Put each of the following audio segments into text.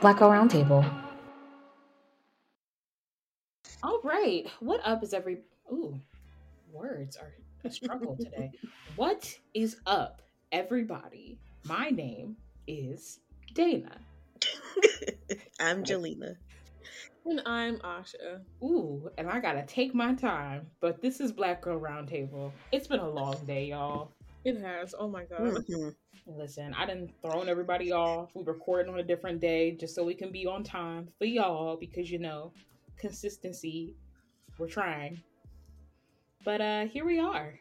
Black Girl Roundtable. All right. What up is every. Ooh, words are a struggle today. what is up, everybody? My name is Dana. I'm Jalina. And I'm Asha. Ooh, and I gotta take my time, but this is Black Girl Roundtable. It's been a long day, y'all. It has. Oh my god. Mhm. Listen, I didn't thrown everybody off. We recorded on a different day just so we can be on time for y'all because you know, consistency. We're trying. But uh here we are.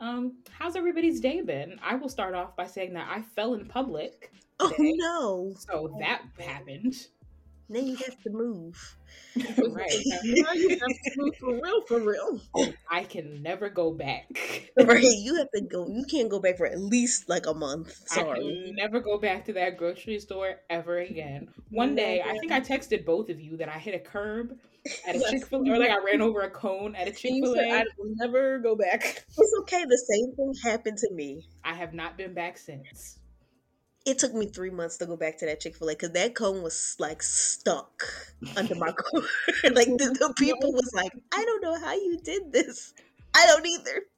Um, how's everybody's day been? I will start off by saying that I fell in public. Oh no! So that happened. Now you have to move. right. now you have to move for real, for real. I can never go back. Right, you have to go. You can't go back for at least like a month. I Sorry. can never go back to that grocery store ever again. One day, I think I texted both of you that I hit a curb at a Yes. Chick Fil A, or like I ran over a cone at a Chick-fil-A. I will never go back. It's okay. The same thing happened to me. I have not been back since. It took me three months to go back to that Chick Fil A because that cone was like stuck under my car. like the, the people was like, I don't know how you did this. I don't either.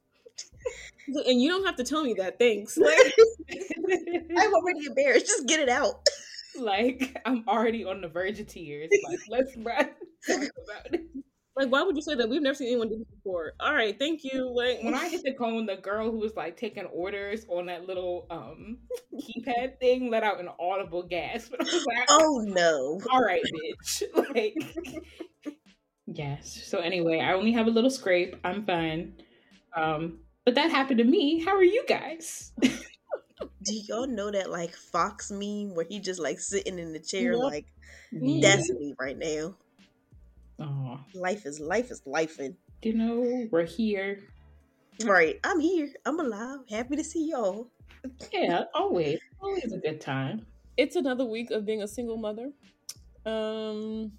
And you don't have to tell me that. Thanks. Like, I'm already embarrassed. Just get it out. like I'm already on the verge of tears. Like let's. Talk about it. Like, why would you say that? We've never seen anyone do this before. All right, thank you. Like, When I hit the cone, the girl who was like taking orders on that little um keypad thing let out an audible gasp. I was like, Oh no. all right, bitch. Like, yes. So anyway, I only have a little scrape. I'm fine. Um, but that happened to me. How are you guys? Do y'all know that like Fox meme where he just like sitting in the chair Yep. like that's me right now. Oh, Life is life is lifing. you know, we're here. Right. I'm here. I'm alive. Happy to see y'all. Yeah, always, always a good time. it's another week of being a single mother. Um,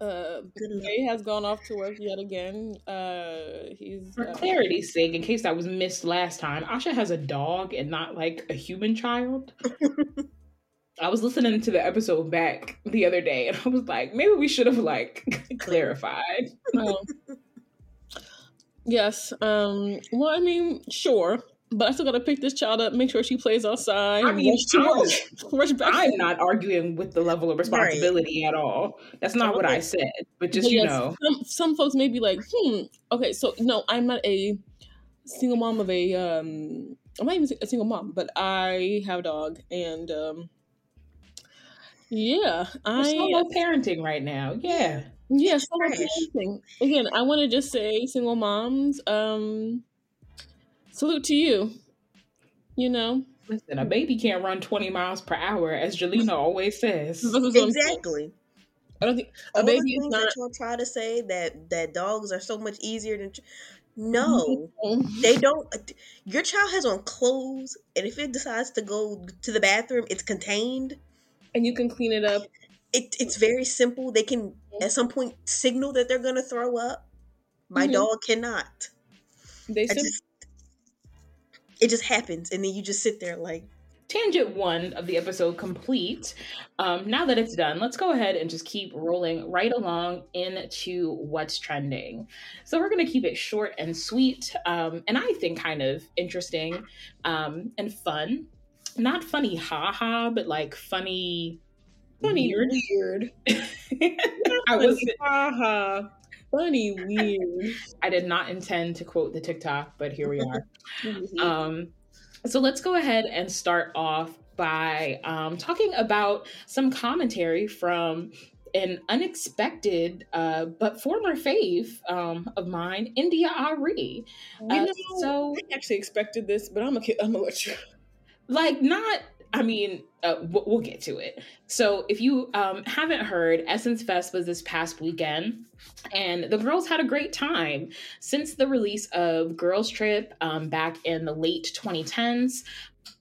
uh, Good. Jay has gone off to work yet again. Uh, he's For uh, clarity's sake, in case that was missed last time, Asha has a dog and not like a human child. I was listening to the episode back the other day and I was like, maybe we should have like clarified. Um, yes. Um. Well, I mean, sure, but I still gotta pick this child up, make sure she plays outside. I mean, rush rush back. I'm not arguing with the level of responsibility at all. That's not what I said. But just But you yes, know, some, some folks may be like, hmm, okay, so no, I'm not a single mom of a um. I'm not even a single mom, but I have a dog, and um. Yeah, we're I solo parenting right now. Yeah. yeah, solo Trash. parenting. Again, I want to just say, single moms, um, salute to you. You know, Listen, a baby can't run 20 miles per hour, as Jalina always says. That's what I'm saying. Exactly. I don't think a All the baby is not. that y'all try to say that that dogs are so much easier than ch- no they don't your child has on clothes and if it decides to go to the bathroom it's contained And you can clean it up. it, it's very simple they can at some point signal that they're gonna throw up my Mhm. dog cannot They sim- just, it just happens and then you just sit there like tangent one of the episode complete. Um, now that it's done, let's go ahead and just keep rolling right along into what's trending. So we're going to keep it short and sweet, um, and I think kind of interesting um, and fun. Not funny, haha, but like funny, funny weird. weird. I was. Haha. Funny weird. I did not intend to quote the TikTok, but here we are. Mhm. Um, so let's go ahead and start off by um, talking about some commentary from an unexpected uh, but former fave um, of mine, India Arie. you Uh, know, so, I actually expected this, but I'm gonna I'm gonna let you. Like, not. I mean, uh, we'll get to it. So, if you um, haven't heard, Essence Fest was this past weekend, and the girls had a great time. Since the release of Girls Trip um, back in the late 2010s,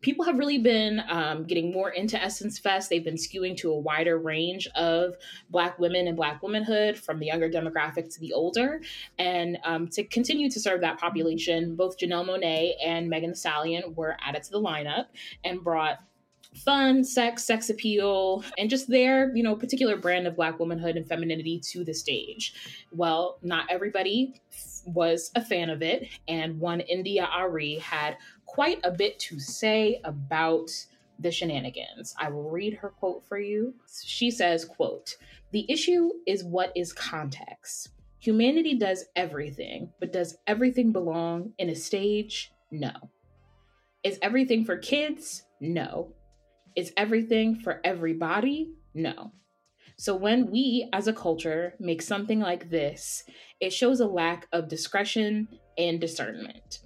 people have really been um, getting more into Essence Fest. They've been skewing to a wider range of Black women and Black womanhood, from the younger demographic to the older. And um, to continue to serve that population, both Janelle Monáe and Megan Thee Stallion were added to the lineup and brought fun, sex, sex appeal, and just their, you know, particular brand of black womanhood and femininity to the stage. Well, not everybody was a fan of it, and one India Arie had quite a bit to say about the shenanigans. I will read her quote for you. She says, quote, "The issue is what is context. Humanity does everything, but does everything belong in a stage? No. Is everything for kids? No. Is everything for everybody? No. So when we as a culture make something like this, it shows a lack of discretion and discernment.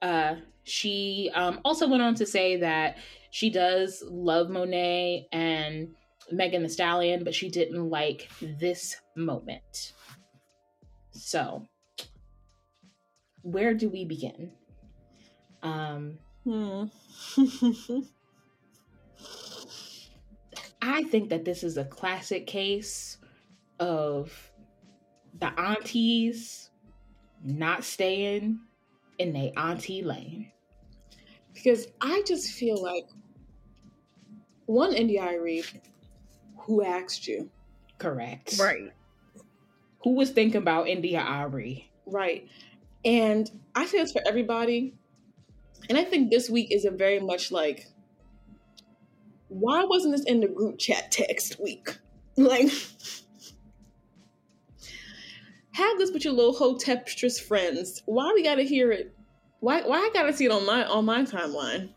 Uh, she um, also went on to say that she does love Monáe and Megan Thee Stallion, but she didn't like this moment. So, where do we begin? Um, hmm. I think that this is a classic case of the aunties not staying in their auntie lane. Because I just feel like one India Arie who asked you. Correct. Right. Who was thinking about India Arie? Right. And I feel it's for everybody. And I think this week is a very much like, why wasn't this in the group chat text week? Like, have this with your little hotepstress friends. Why we gotta hear it? Why why I gotta see it on my on my timeline?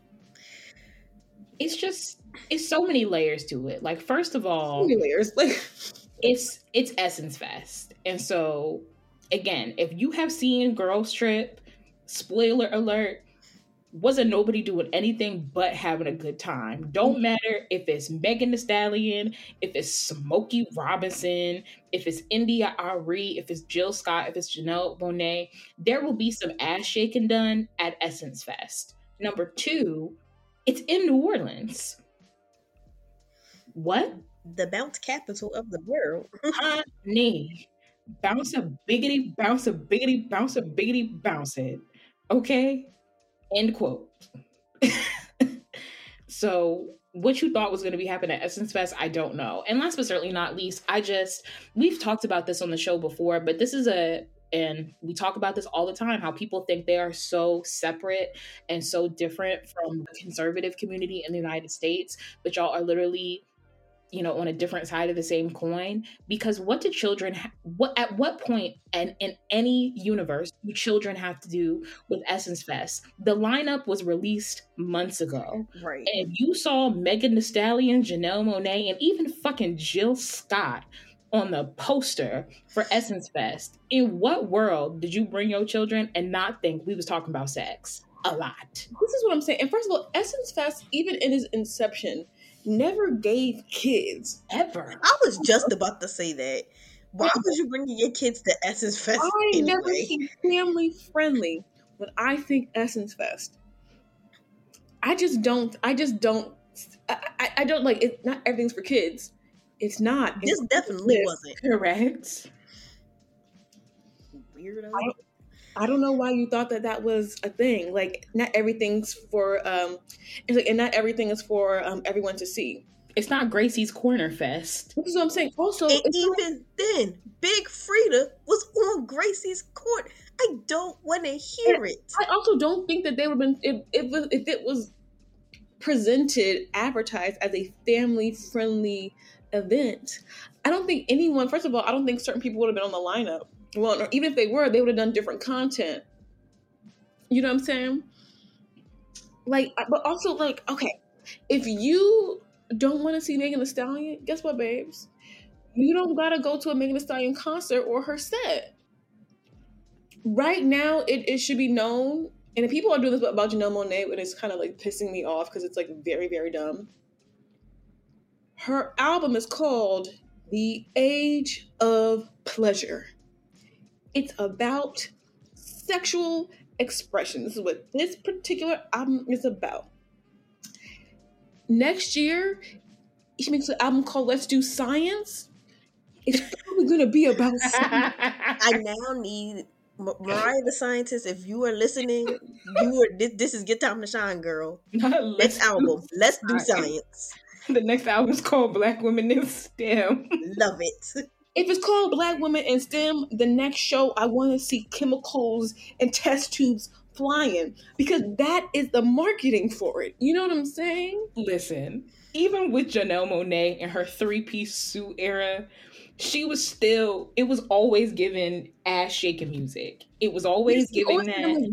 It's just it's so many layers to it. Like first of all, so many layers. Like it's it's Essence Fest, and so again, if you have seen Girls Trip, spoiler alert, wasn't nobody doing anything but having a good time. Don't mm-hmm. matter if it's Megan Thee Stallion, if it's Smokey Robinson, if it's India Arie, if it's Jill Scott, if it's Janelle Monáe, there will be some ass shaking done at Essence Fest. Number two, it's in New Orleans. What? The bounce capital of the world. Honey, bounce a biggity, bounce a biggity, bounce a biggity, bounce it. Okay? End quote. so what you thought was going to be happening at Essence Fest, I don't know. And last but certainly not least, I just we've talked about this on the show before, but this is a and we talk about this all the time how people think they are so separate and so different from the conservative community in the United States, but y'all are literally you know on a different side of the same coin because what do children ha- what at what point and in any universe do children have to do with essence fest? The lineup was released months ago. Right. And you saw megan Thee Stallion, janelle monáe and even fucking jill scott on the poster for essence fest. In what world did you bring your children and not think we was talking about sex? A lot. This is what i'm saying. And first of all essence fest even in its inception never gave kids ever. I was just about to say that. Why was you bringing your kids to Essence Fest? I anyway? never see family friendly when I think Essence Fest. I just don't. I just don't. I, I don't like it. Not everything's for kids. It's not. This definitely wasn't correct. Weirdo. I don't know why you thought that that was a thing. Like, not everything's for, um, it's like, and not everything is for um, everyone to see. It's not Gracie's Corner Fest. This is what I'm saying. Also, and even like, then, Big Freedia was on Gracie's Court. I don't want to hear it. I also don't think that they would have been if if, if it was presented, advertised as a family friendly event. I don't think anyone. First of all, I don't think certain people would have been on the lineup well, even if they were, they would have done different content. You know what I'm saying? Like, but also like, okay, if you don't want to see Megan Thee Stallion, guess what, babes? You don't gotta go to a Megan Thee Stallion concert or her set. Right now, it, it should be known, and people are doing this about Janelle Monáe, and it's kind of like pissing me off because it's like very, very dumb. Her album is called The Age of Pleasure. It's about sexual expression. This is what this particular album is about. Next year, she makes an album called Let's Do Science. It's probably going to be about I now need Ma- Mariah the scientist, if you are listening, you are this, this is get time to shine, girl. Next album, let's do Science. science. The next album is called Black Women in STEM. Love it. If it's called Black Women in STEM, the next show I want to see chemicals and test tubes flying because that is the marketing for it. You know what I'm saying? Listen, even with Janelle Monáe in her three piece suit era, she was still, it was always given ass shaking music. It was always giving Always that.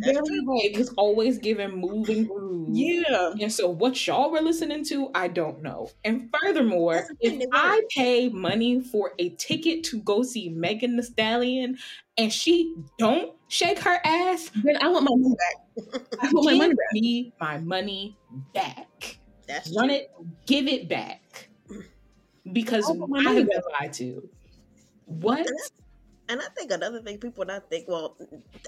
It was always giving moving grooves. yeah. And so, what y'all were listening to, I don't know. And furthermore, That's the thing, if I pay money for a ticket to go see Megan Thee Stallion, and she don't shake her ass, Then I want my money back. I want my money back. me my money back. That's Run true. it, give it back, because I I have been lied to. What? And I think another thing people not think. Well,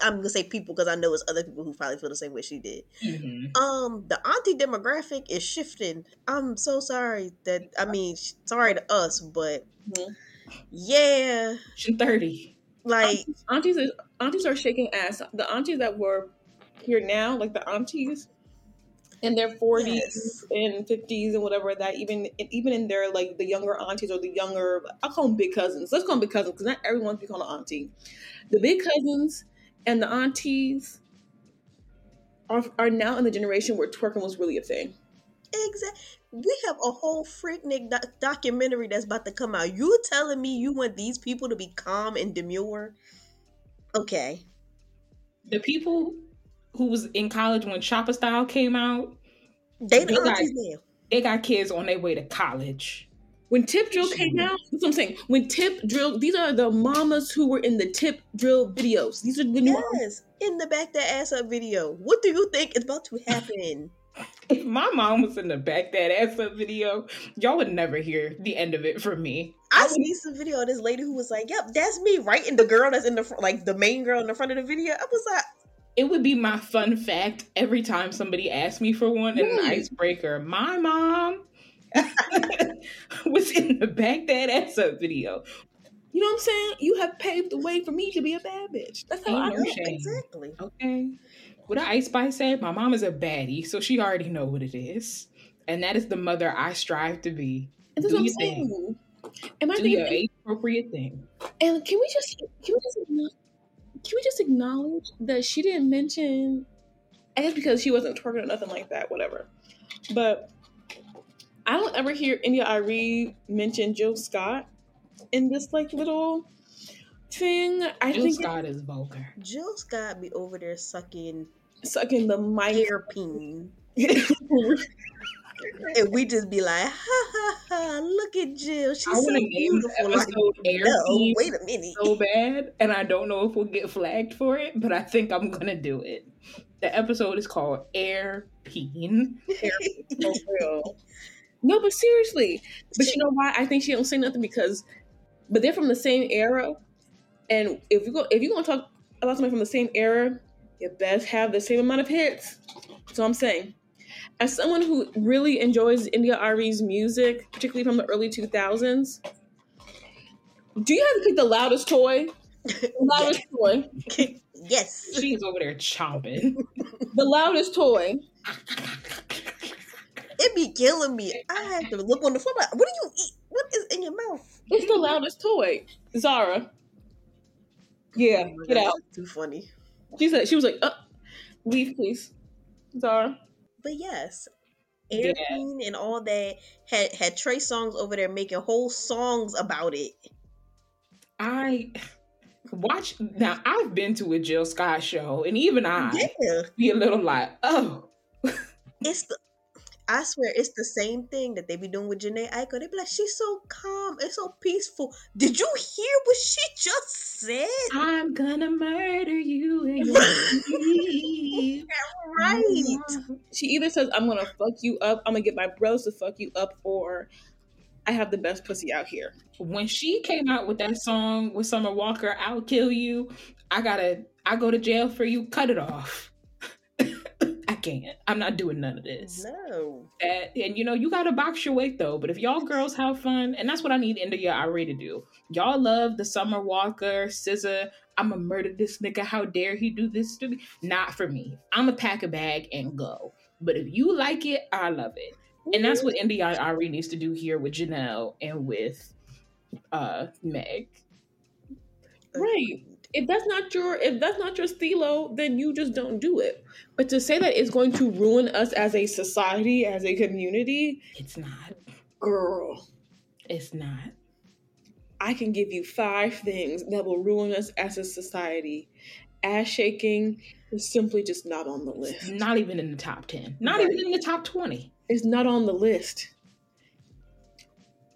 I'm gonna say people because I know it's other people who probably feel the same way she did. Mhm. Um, the auntie demographic is shifting. I'm so sorry that I mean, sorry to us, but Mhm. yeah, She's thirty. like Aunties, is, aunties are shaking ass. The aunties that were here now, like the aunties in their 40s Yes. and 50s and whatever that even even in their like the younger aunties or the younger I'll call them big cousins. Let's call them big cousins because not everyone's be called an auntie. The big cousins and the aunties are, are now in the generation where twerking was really a thing. exactly We have a whole Freaknik doc- documentary that's about to come out. You telling me you want these people to be calm and demure? Okay, The people who was in college when Choppa Style came out, they the You guys- aunties now. they got kids on their way to college. When Tip Drill came out, that's what I'm saying. When Tip Drill, these are the mamas who were in the Tip Drill videos. These are the new Yes, in the back that ass up video. What do you think is about to happen? If my mom was in the back that ass up video, y'all would never hear the end of it from me. I seen some video of this lady who was like, "Yep, that's me," right? And the girl that's in the front, like the main girl in the front of the video. I was like, It would be my fun fact every time somebody asked me for one and an icebreaker. My mom was in the back that ass up video. You know what I'm saying? You have paved the way for me to be a bad bitch. That's how I Ain't no know. shame. exactly. Okay. What did Ice Spice said? My mom is a baddie, so she already know what it is. And that is the mother I strive to be. And that's Do what I'm your thing. saying. Am I Do your age appropriate thing. And can we just can we just can we just acknowledge that she didn't mention? I guess because she wasn't twerking or nothing like that, whatever. But I don't ever hear India Arie mention Jill Scott in this like little thing. I Jill think Scott is vulgar. Jill Scott be over there sucking sucking the mic. hairpin, and we just be like, "Ha ha ha! Look at Jill. She's I so want to name the beautiful." Like, episode Air no, wait a minute. so bad, and I don't know if we'll get flagged for it, but I think I'm gonna do it. The episode is called Air Peen. For real. No, but seriously. But you know why? I think she don't say nothing because, but they're from the same era, and if you go, if you're gonna talk about somebody from the same era, you best have the same amount of hits. So I'm saying, as someone who really enjoys India Arie's music, particularly from the early 2000s, do you have to pick the loudest toy? The loudest toy. yes. She's over there chomping. The loudest toy. It be killing me. I have to look on the floor. What do you eat? What is in your mouth? It's the loudest toy. Zara. Yeah, Oh get God, out. Too funny. She said she was like, uh, leave, please. Zara. But yes, Yeah. Airplane and all that had had Trey Songz over there making whole songs about it. I watch now. I've been to a Jill Scott show, and even I Yeah, be a little like, oh, it's the. I swear it's the same thing that they be doing with Jhené Aiko. They be like, she's so calm, it's so peaceful. Did you hear what she just said? I'm gonna murder you in your sleep. Right. She either says, I'm gonna fuck you up, I'm gonna get my bros to fuck you up, or I have the best pussy out here. When she came out with that song with Summer Walker, "I'll Kill You," I gotta, I go to jail for you. Cut it off. I can't. I'm not doing none of this. No. That, and you know, you gotta box your weight though. But if y'all girls have fun, and that's what I need India Arie to do. Y'all love the Summer Walker, SZA. I'ma murder this nigga. How dare he do this to me? Not for me. I'ma pack a bag and go. But if you like it, I love it. And that's what India Arie needs to do here with Janelle and with uh Meg. Right. If that's not your if that's not your stilo, then you just don't do it. But to say that it's going to ruin us as a society, as a community, It's not. girl, It's not. I can give you five things that will ruin us as a society. Ass shaking is simply just not on the It's list. not even in the top 10. Not Right. even in the top 20. It's not on the list.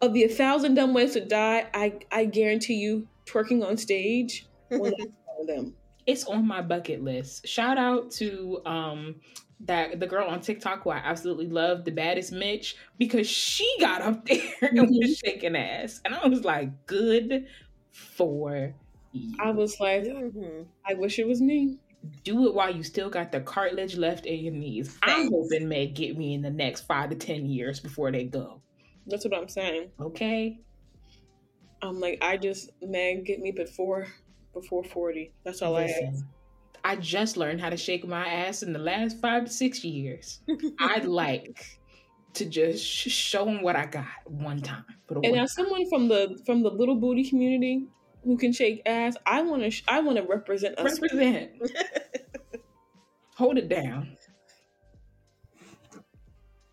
Of the a thousand dumb ways to die, I I guarantee you, twerking on stage will not be one of them. It's on my bucket list. Shout out to um that the girl on TikTok who I absolutely love, the baddest Mitch, because she got up there and was shaking ass. And I was like, good for you. I was like, Mhm. I wish it was me. do it while you still got the cartilage left in your knees. I'm hoping Meg get me in the next five to ten years before they go. That's what I'm saying. Okay. I'm like, I just Meg get me before before forty. That's all I ask. I just learned how to shake my ass in the last five to six years. I'd like to just show them what I got one time. For And one as someone from the from the little booty community who can shake ass, I want to sh- I want to represent us. represent, hold it down.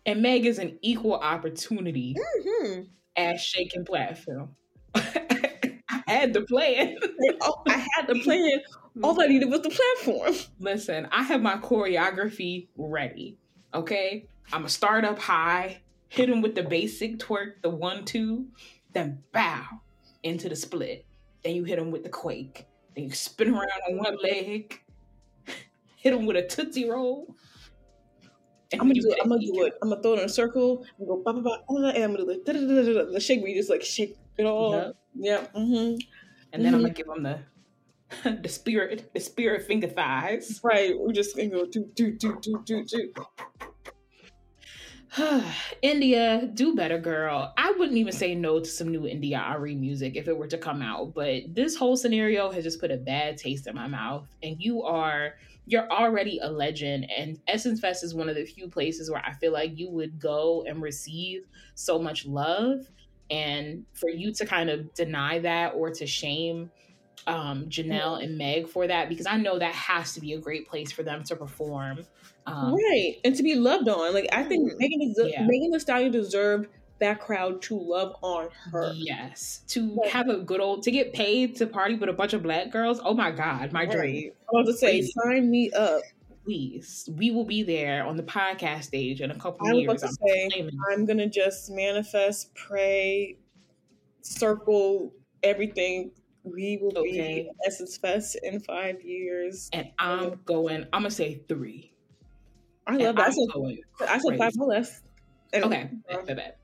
And Meg is an equal opportunity Mhm. ass shaking platform. I had play it. oh, I had the plan. All I needed was the platform. Listen, I have my choreography ready. Okay, I'm gonna start up high, hit him with the basic twerk, the one two, then bow into the split. Then you hit him with the quake. Then you spin around on one leg, hit him with a tootsie roll. I'm gonna do it. I'm gonna do it. I'm gonna throw it in a circle and go ba ba, oh, and ah, I'm gonna do the the shake where you just like shake it all. Yup. Yeah. Mm-hmm. And then I'm gonna give them the the spirit, the spirit finger thighs. Right. We're just gonna go do do do do do do. India, do better, girl. I wouldn't even say no to some new India Arie music if it were to come out, but this whole scenario has just put a bad taste in my mouth. And you are, you're already a legend. And Essence Fest is one of the few places where I feel like you would go and receive so much love. And for you to kind of deny that or to shame um, Janelle and Meg for that, because I know that has to be a great place for them to perform. Um, right. And to be loved on. Like I think Mm. Megan deser- Yeah. Megan Thee Stallion deserved that crowd to love on her. Yes, to Right. have a good old to get paid to party with a bunch of black girls. Oh my god, my dream! I was to say, sign me up. Please, we will be there on the podcast stage in a couple I years. I'm say. I'm gonna just manifest, pray, circle everything. We will Okay. be at Essence Fest in five years. and I'm going. I'm gonna say three. I And love that. I said, going I said five or less. And- Okay, bet, bet, bet.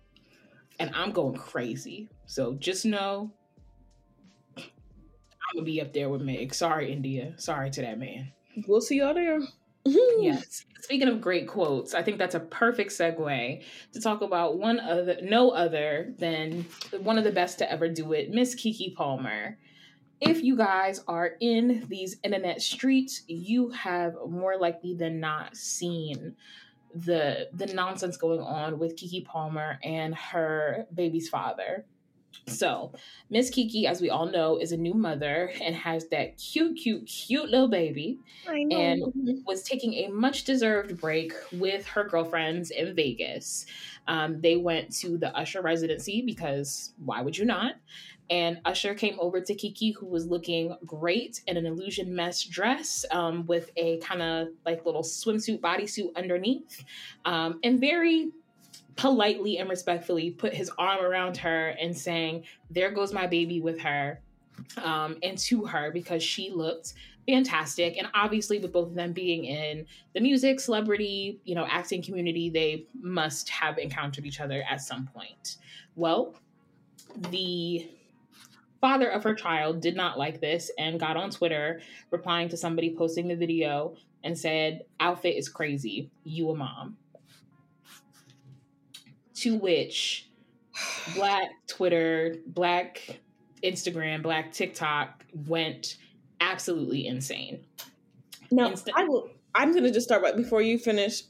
and I'm going crazy. So just know, I'm gonna be up there with Meg. Sorry, India. Sorry to that man. We'll see y'all there. Mm-hmm. Yes. Speaking of great quotes, I think that's a perfect segue to talk about one other, no other than one of the best to ever do it, Miss Keke Palmer. If you guys are in these internet streets, you have more likely than not seen the the nonsense going on with Keke Palmer and her baby's father. So, Miss Keke, as we all know, is a new mother and has that cute, cute, cute little baby I know. And- was taking a much deserved break with her girlfriends in Vegas. Um, they went to the Usher residency because why would you not? And Usher came over to Keke, who was looking great in an illusion mesh dress um, with a kind of like little swimsuit bodysuit underneath, um, and very politely and respectfully put his arm around her and saying, There goes my baby with her. Um, and to her because she looked fantastic. And obviously, with both of them being in the music, celebrity, you know, acting community, they must have encountered each other at some point. Well, the father of her child did not like this and got on Twitter replying to somebody posting the video and said, Outfit is crazy. You a mom. To which Black Twitter, Black Instagram, Black TikTok went absolutely insane. Now, Insta- I will. I'm gonna just start right before you finish.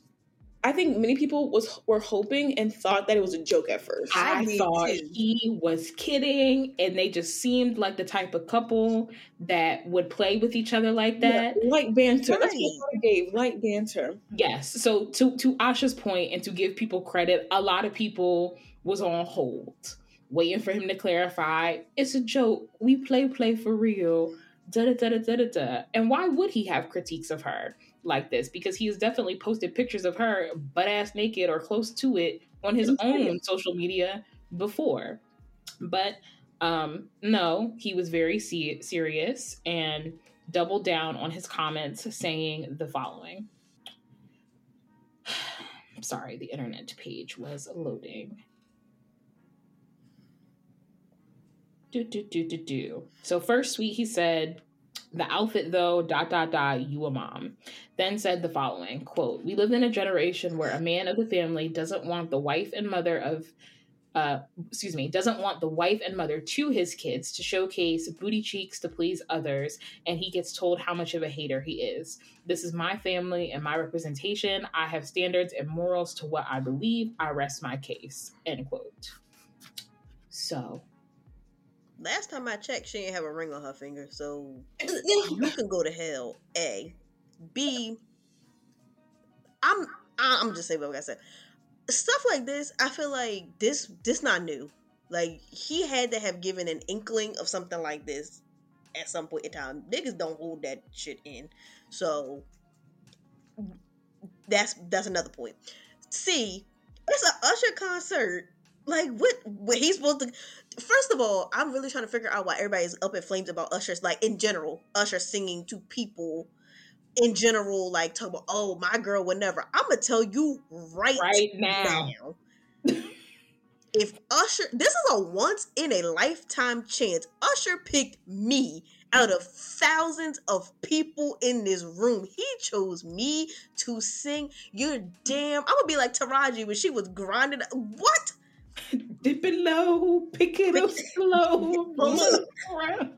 I think many people was were hoping and thought that it was a joke at first. I I thought too. he was kidding, and they just seemed like the type of couple that would play with each other like that. Yeah, light banter. That's what I gave. Light banter. Yes. So to to Asha's point, and to give people credit, a lot of people was on hold, waiting for him to clarify. It's a joke. We play play for real. Da da da da da da. da. And why would he have critiques of her like this? Because he has definitely posted pictures of her butt ass naked or close to it on his own social media before. But um no, he was very se- serious and doubled down on his comments, saying the following. Sorry, the internet page was loading. Do do do do do. So first tweet he said, "The outfit though dot dot dot you a mom." Then said the following quote: "We live in a generation where a man of the family doesn't want the wife and mother of." Uh, excuse me, doesn't want the wife and mother to his kids to showcase booty cheeks to please others, and he gets told how much of a hater he is. This is my family and my representation. I have standards and morals to what I believe. I rest my case. End quote. So, Last time I checked, she didn't have a ring on her finger, so you can go to hell. A, B. I'm I'm just saying what I said. Stuff like this, I feel like this this not new. Like he had to have given an inkling of something like this at some point in time. Niggas don't hold that shit in. So that's that's another point. C, it's a Usher concert. Like what what he's supposed to First of all, I'm really trying to figure out why everybody's up in flames about Usher's like in general, Usher singing to people in general, like talk about, oh my girl would never. I'ma tell you right, right now, now. if Usher this is a once in a lifetime chance. Usher picked me out of thousands of people in this room. He chose me to sing. You're damn. I'm gonna be like Taraji when she was grinding. What? Dip it low, pick it up slow. Around.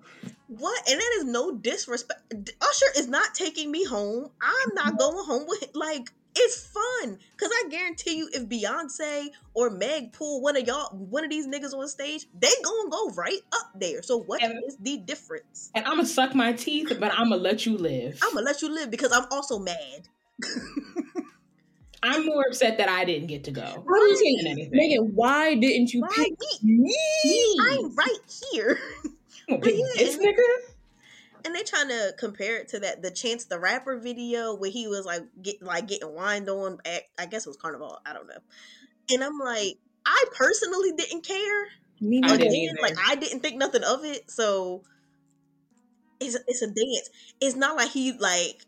What? And that is no disrespect. Usher is not taking me home. I'm not going home with like it's fun because I guarantee you, if Beyonce or Meg pull one of y'all, one of these niggas on stage, they gonna go right up there. So what is And- the difference? And I'm gonna suck my teeth, but I'm gonna let you live. I'm gonna let you live because I'm also mad. I'm more upset that I didn't get to go. How do you than think, anything. Megan? Why didn't you Why pick me? me? I'm right here. You yeah, this and- nigga? And they trying to compare it to that the Chance the Rapper video where he was like get like getting whined on at I guess it was Carnival, I don't know. And I'm like, I personally didn't care. Me I neither. didn't like I didn't think nothing of it. So it's it's a dance. It's not like he like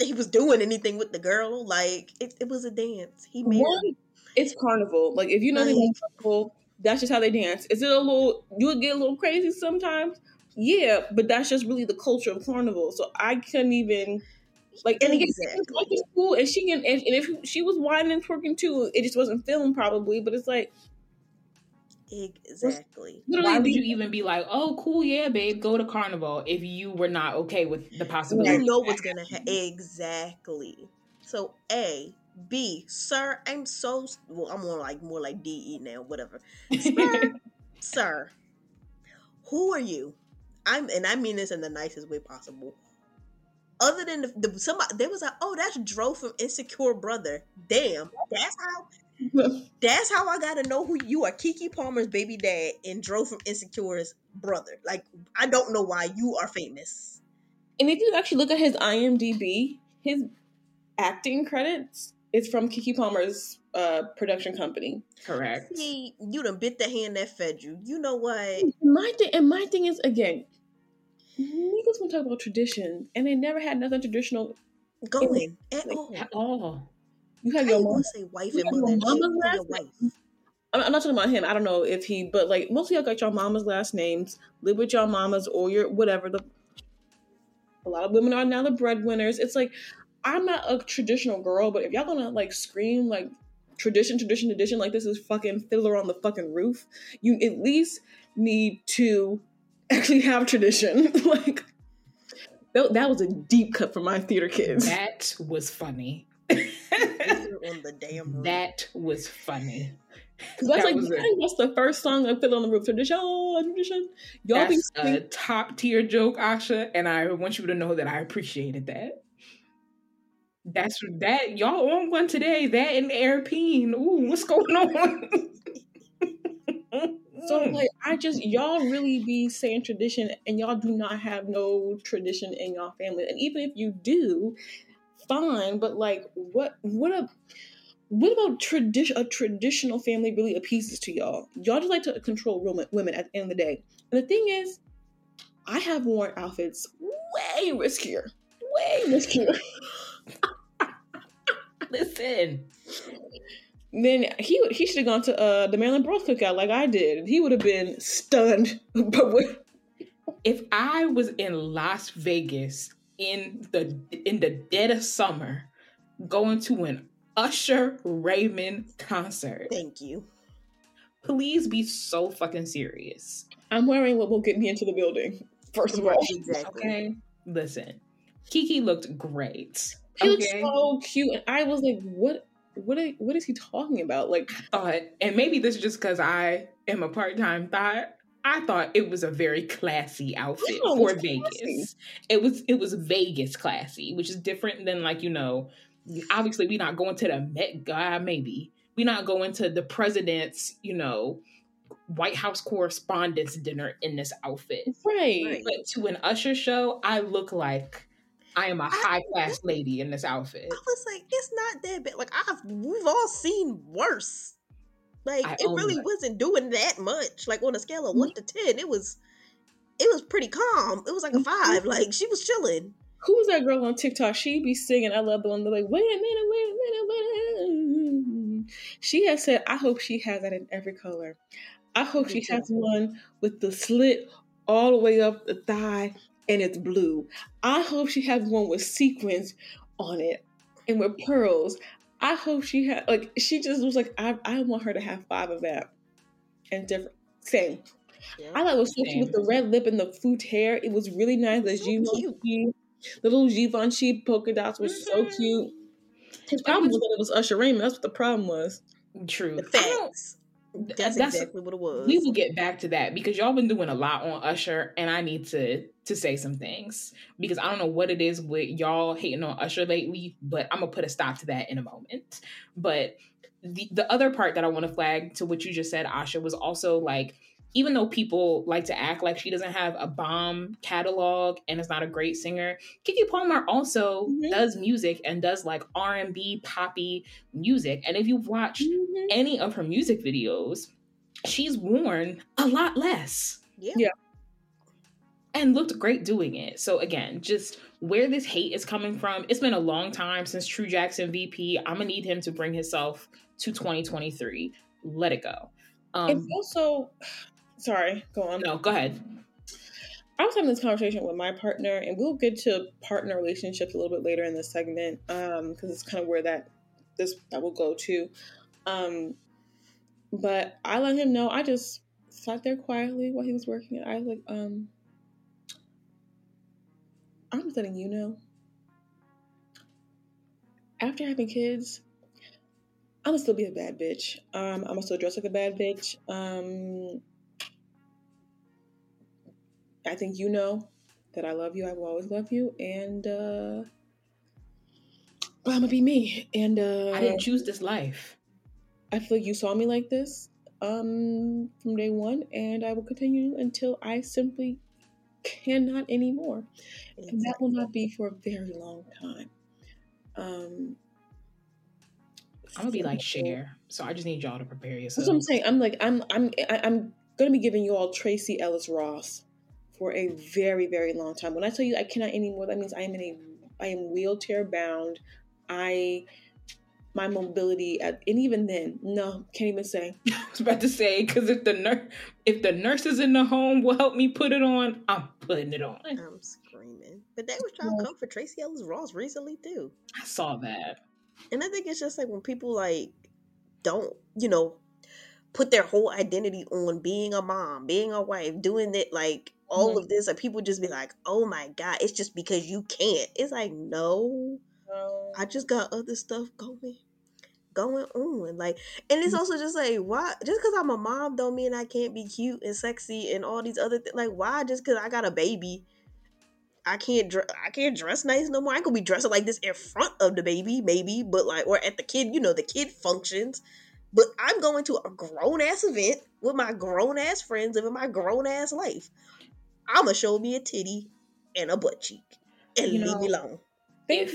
he was doing anything with the girl. Like it, it was a dance. He made One, it's carnival. Like if you know anything carnival, that's just how they dance. Is it a little? You would get a little crazy sometimes. Yeah, but that's just really the culture of carnival. So I couldn't even like. And again, Exactly. like cool, and she can. And, and if she was whining and twerking too, it just wasn't filmed probably. But it's like exactly. Why literally would you even be like, "Oh, cool, yeah, babe, go to Carnival" if you were not okay with the possibility? You know what's gonna happen. Exactly. So A, B, sir, I'm so well. I'm more like more like D E now. Whatever, sir, sir. Who are you? I'm, and I mean this in the nicest way possible. Other than the, the somebody, they was like, oh, that's Dro from Insecure Brother. Damn, that's how. That's how I gotta know who you are. Keke Palmer's baby dad and Dro from Insecure's brother. Like, I don't know why you are famous. And if you actually look at his IMDb, his acting credits is from Keke Palmer's uh, production company. Correct. See, you done bit the hand that fed you. You know what? My thing and my thing is again, niggas want to talk about tradition, and they never had nothing traditional. Going at all. At all. You How have you your gonna mom. say wife you and have your mother? mama's Your last wife. I'm I'm not talking about him. I don't know if he, but like most of y'all got your mama's last names, live with your mamas or your whatever. The A lot of women are now the breadwinners. It's like I'm not a traditional girl, but if y'all gonna like scream like tradition, tradition, tradition, like this is fucking fiddler on the fucking roof, you at least need to actually have tradition. like that, that was a deep cut for my theater kids. That was funny. on the damn roof. that was funny. Because that's That like was I it. think that's the first song I Fiddler on the Roof tradition. Tradition. Y'all be a top tier joke, Asha, and I want you to know that I appreciated that. That's that y'all on one today. That and Airpeen. Ooh, what's going on? So mm. like I just y'all really be saying tradition and y'all do not have no tradition in y'all family. And even if you do, fine, but like what what a what about tradition a traditional family really appeases to y'all? Y'all just like to control women women at the end of the day. And the thing is, I have worn outfits way riskier. Way riskier. listen. Then he would- he should have gone to uh, the Maryland Bros cookout like I did. He would have been stunned. But If I was in Las Vegas in the in the dead of summer, going to an Usher Raymond concert, Thank you. please be so fucking serious. I'm wearing what will get me into the building. First of all, Exactly. Okay, listen. Keke looked great. he looked so cute, and I was like, "What? What? Are, what is he talking about?" Like, thought, and maybe this is just because I am a part time thought. I thought it was a very classy outfit oh, Yeah, for was Vegas. classy. It was it was Vegas classy, which is different than like you know. Obviously, we're not going to the Met Gala. Maybe we're not going to the president's you know White House Correspondents' Dinner in this outfit. right? Right. But to an Usher show, I look like I am a high class lady in this outfit. I was like, it's not that bad. Like I've we've all seen worse. Like I it really wasn't doing that much. Like on a scale of one to ten, it was it was pretty calm. It was like a Mm-hmm. five. Like she was chilling. Who was that girl on TikTok? She be singing "I Love the One." They're like, "Wait a minute, wait a minute, wait a minute." She has said, "I hope she has that in every color. I hope she has one with the slit all the way up the thigh and it's blue. I hope she has one with sequins on it and with pearls. I hope she had like she just was like, I I want her to have five of that and different same. Yeah. I thought it was so cute with the red lip and the flute hair. It was really nice. The So Givenchy, little Givenchy polka dots was so Mhm. cute. His problem was that it was Usher Raymond. That's what the problem was. True. The I don't- facts. That's, that's- exactly what it was. we will get back to that because y'all been doing a lot on Usher, and I need to to say some things because I don't know what it is with y'all hating on Usher lately, but I'm gonna put a stop to that in a moment. But the the other part that I want to flag to what you just said, Asha, was also like even though people like to act like she doesn't have a bomb catalog and is not a great singer, Keke Palmer also Mhm. does music and does like R and B poppy music. And if you've watched any of her music videos, she's worn a lot less yeah. Yeah. and looked great doing it. So again, just where this hate is coming from, it's been a long time since True Jackson VP. I'm gonna need him to bring himself to 2023. Let it go. it's Um, also sorry, go on. no, go ahead. I was having this conversation with my partner, and we'll get to partner relationships a little bit later in this segment, um, because it's kind of where that this that will go to. Um, but I let him know. I just sat there quietly while he was working. And I was like, um, I'm just letting you know. After having kids, I'm gonna still be a bad bitch. Um, I'm gonna still dress like a bad bitch. Um, I think you know that I love you. I will always love you, and uh, I'm gonna be me. And uh, I didn't choose this life. I feel like you saw me like this um, from day one, and I will continue until I simply cannot anymore. And that will not be for a very long time. Um, I'm gonna be like Cher, so I just need y'all to prepare That's what. I'm saying. I'm like I'm I'm I'm gonna be giving you all Tracee Ellis Ross for a very very long time. When I tell you I cannot anymore, that means I am in a I am wheelchair bound. I my mobility at, and even then no can't even say I was about to say because if the nurse if the nurses in the home will help me put it on, I'm putting it on. I'm screaming. screaming. But they was trying to come for Tracee Ellis Ross recently too. I saw that. And I think it's just like when people like don't, you know, put their whole identity on being a mom, being a wife, doing it like all mm-hmm. of this, and people just be like, "Oh my god, it's just because you can't." It's like, no, no. I just got other stuff going going on like and it's mm-hmm. also just like why just because i'm a mom don't mean i can't be cute and sexy and all these other things like why just because i got a baby i can't dr- i can't dress nice no more i could be dressing like this in front of the baby maybe but like or at the kid you know the kid functions but i'm going to a grown-ass event with my grown-ass friends living my grown-ass life i'ma show me a titty and a butt cheek and you leave know, me alone if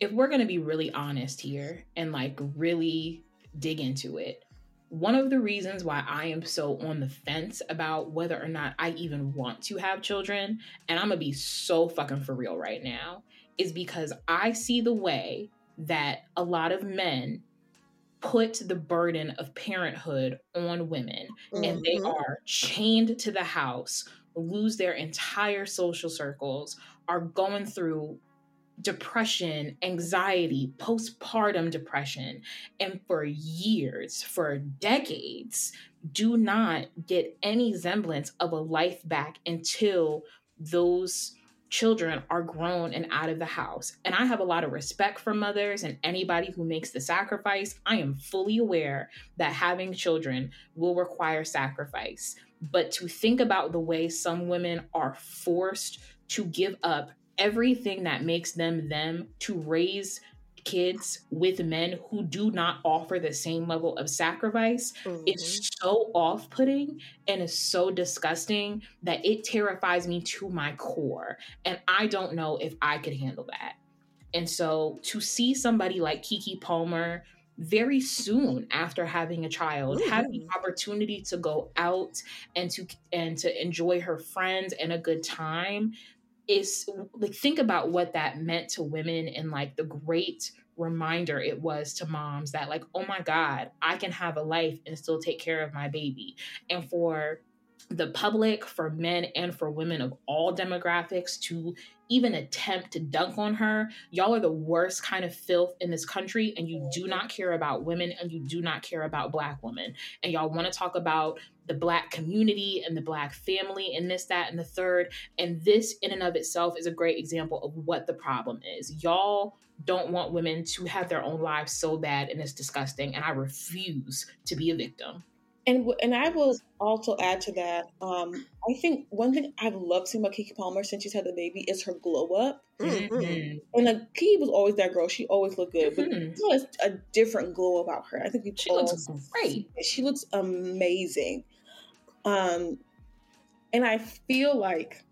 if we're going to be really honest here and like really dig into it, one of the reasons why I am so on the fence about whether or not I even want to have children, and I'm gonna be so fucking for real right now, is because I see the way that a lot of men put the burden of parenthood on women mm-hmm. and they mm-hmm. are chained to the house, lose their entire social circles, are going through depression, anxiety, postpartum depression, and for years, for decades, do not get any semblance of a life back until those children are grown and out of the house. And I have a lot of respect for mothers and anybody who makes the sacrifice. I am fully aware that having children will require sacrifice. But to think about the way some women are forced to give up everything that makes them them to raise kids with men who do not offer the same level of sacrifice mm-hmm. is so off-putting and is so disgusting that it terrifies me to my core and i don't know if i could handle that and so to see somebody like Keke Palmer very soon after having a child have the opportunity to go out and to and to enjoy her friends and a good time is like think about what that meant to women and like the great reminder it was to moms that like oh my god i can have a life and still take care of my baby. And for the public for men and for women of all demographics to even attempt to dunk on her, y'all are the worst kind of filth in this country, and you do not care about women and you do not care about Black women. And y'all want to talk about the Black community and the Black family and this, that, and the third. And this, in and of itself, is a great example of what the problem is. Y'all don't want women to have their own lives so bad, and it's disgusting. And I refuse to be a victim. And and I will also add to that. Um, I think one thing I've loved seeing about Keke Palmer since she's had the baby is her glow up. Mm-hmm. And like Keke was always that girl; she always looked good, but mm-hmm. there's a different glow about her. I think she looks great. She looks amazing. Um, and I feel like,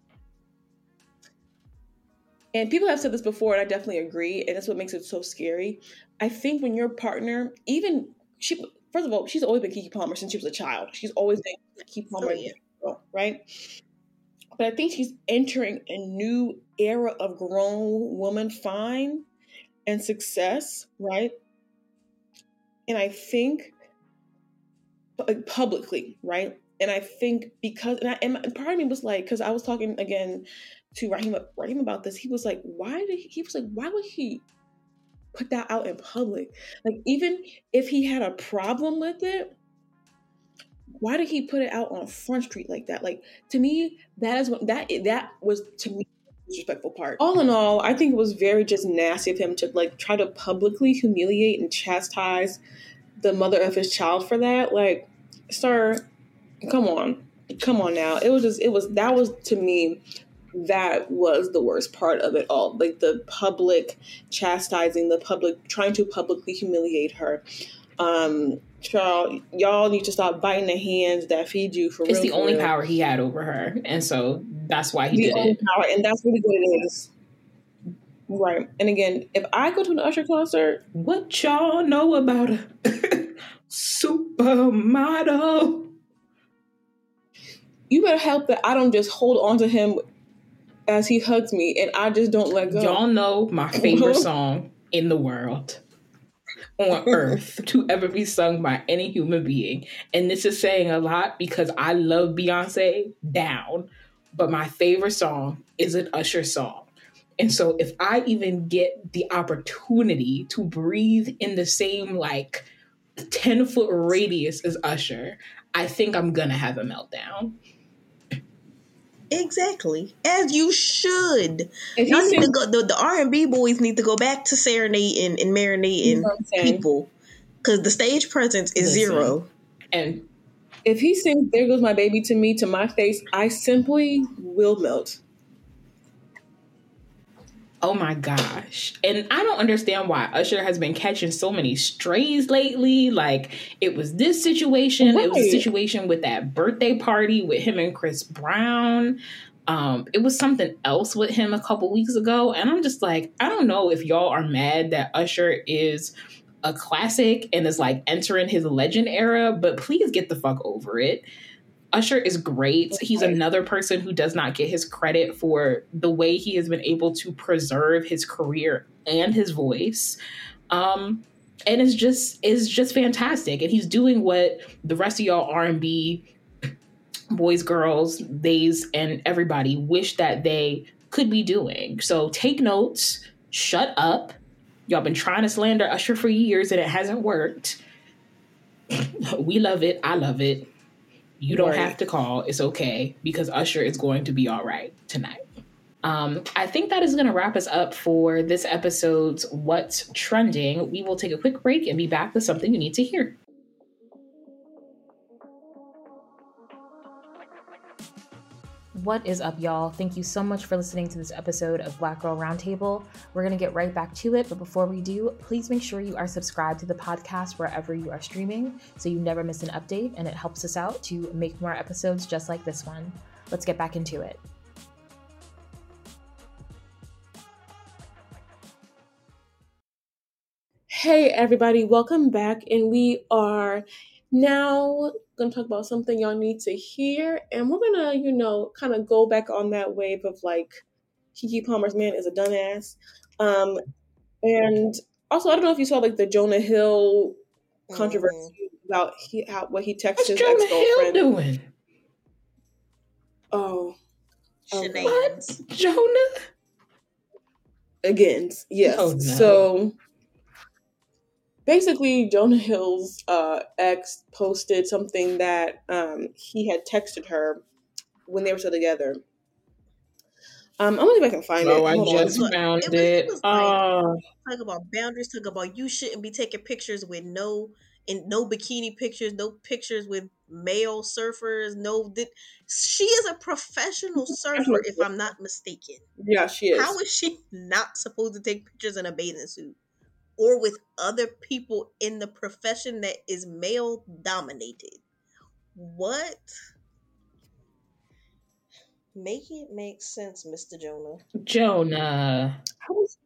and people have said this before, and I definitely agree, and that's what makes it so scary. I think when your partner, even she first of all, she's always been Keke Palmer since she was a child. She's always been Keke oh, Palmer, oh, right? But I think she's entering a new era of grown woman fine and success, right? And I think like publicly, right? And I think because and, I, and part of me was like, because I was talking again to Raheem, Raheem about this, he was like, why did he, he was like, why would he put that out in public. Like even if he had a problem with it, why did he put it out on Front Street like that? Like to me, that is what that that was to me disrespectful part. All in all, I think it was very just nasty of him to like try to publicly humiliate and chastise the mother of his child for that. Like, sir, come on. Come on now. It was just it was that was to me that was the worst part of it all. Like the public chastising the public trying to publicly humiliate her. Um y'all, y'all need to stop biting the hands that feed you for it's the only real. power he had over her and so that's why he the did only it. power, and that's really what it is. Right and again if i go to an Usher concert what y'all know about a supermodel? You better help that I don't just hold on to him as he hugs me, and I just don't let go. Y'all know my favorite song in the world on earth to ever be sung by any human being. And this is saying a lot because I love Beyonce down, but my favorite song is an Usher song. And so if I even get the opportunity to breathe in the same like 10 foot radius as Usher, I think I'm gonna have a meltdown. Exactly, as you should. Y'all need to go. The, the R and B boys need to go back to serenading and marinating you people, because the stage presence is Listen, zero. And if he sings "There Goes My Baby" to me to my face, I simply will melt. Oh my gosh. And I don't understand why Usher has been catching so many strays lately. Like it was this situation, right. it was a situation with that birthday party with him and Chris Brown. Um, it was something else with him a couple weeks ago. And I'm just like, I don't know if y'all are mad that Usher is a classic and is like entering his legend era, but please get the fuck over it. Usher is great. He's another person who does not get his credit for the way he has been able to preserve his career and his voice. Um, and it's just is just fantastic. And he's doing what the rest of y'all R and B boys, girls, theys, and everybody wish that they could be doing. So take notes, shut up. Y'all been trying to slander Usher for years and it hasn't worked. we love it. I love it. You don't right. have to call. It's okay because Usher is going to be all right tonight. Um, I think that is going to wrap us up for this episode's What's Trending. We will take a quick break and be back with something you need to hear. What is up, y'all? Thank you so much for listening to this episode of Black Girl Roundtable. We're going to get right back to it, but before we do, please make sure you are subscribed to the podcast wherever you are streaming so you never miss an update and it helps us out to make more episodes just like this one. Let's get back into it. Hey, everybody, welcome back, and we are now gonna talk about something y'all need to hear, and we're gonna, you know, kind of go back on that wave of like Keke Palmer's man is a dumbass. Um, and also, I don't know if you saw like the Jonah Hill controversy mm-hmm. about he, how what he texted What's his Jonah ex girlfriend. Hill doing? Oh, okay. what Jonah? Again, yes. Oh, no. So basically Jonah Hill's uh, ex posted something that um, he had texted her when they were still together. Um, I'm gonna see if I can find oh, it. Hold I just on. found it. it. it oh. Talk about boundaries. Talk about you shouldn't be taking pictures with no and no bikini pictures, no pictures with male surfers. No, that she is a professional surfer, if I'm not mistaken. Yeah, she is. How is she not supposed to take pictures in a bathing suit? Or with other people in the profession that is male dominated. What? Make it make sense, Mr. Jonah. Jonah. I was,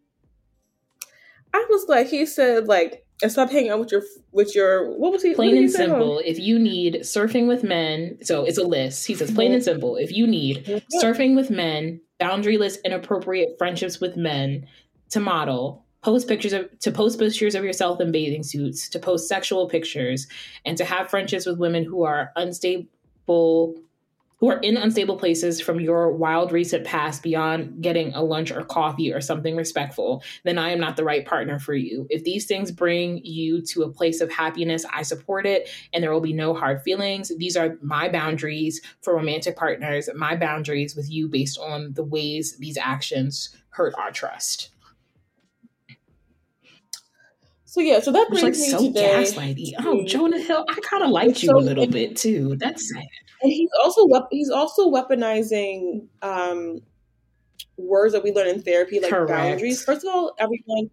I was like, he said, like, and stop hanging out with your with your what was he plain and he simple if you need surfing with men so it's a list he says plain and simple if you need surfing with men boundaryless inappropriate friendships with men to model post pictures of to post pictures of yourself in bathing suits, to post sexual pictures, and to have friendships with women who are unstable who are in unstable places from your wild recent past beyond getting a lunch or coffee or something respectful, then I am not the right partner for you. If these things bring you to a place of happiness, I support it and there will be no hard feelings. These are my boundaries for romantic partners, my boundaries with you based on the ways these actions hurt our trust. So yeah, so that brings like me so today. gaslighty. Oh, Jonah Hill, I kind of liked you so, a little bit too. That's sad. And he's also he's also weaponizing um, words that we learn in therapy, like Correct. boundaries. First of all, everyone.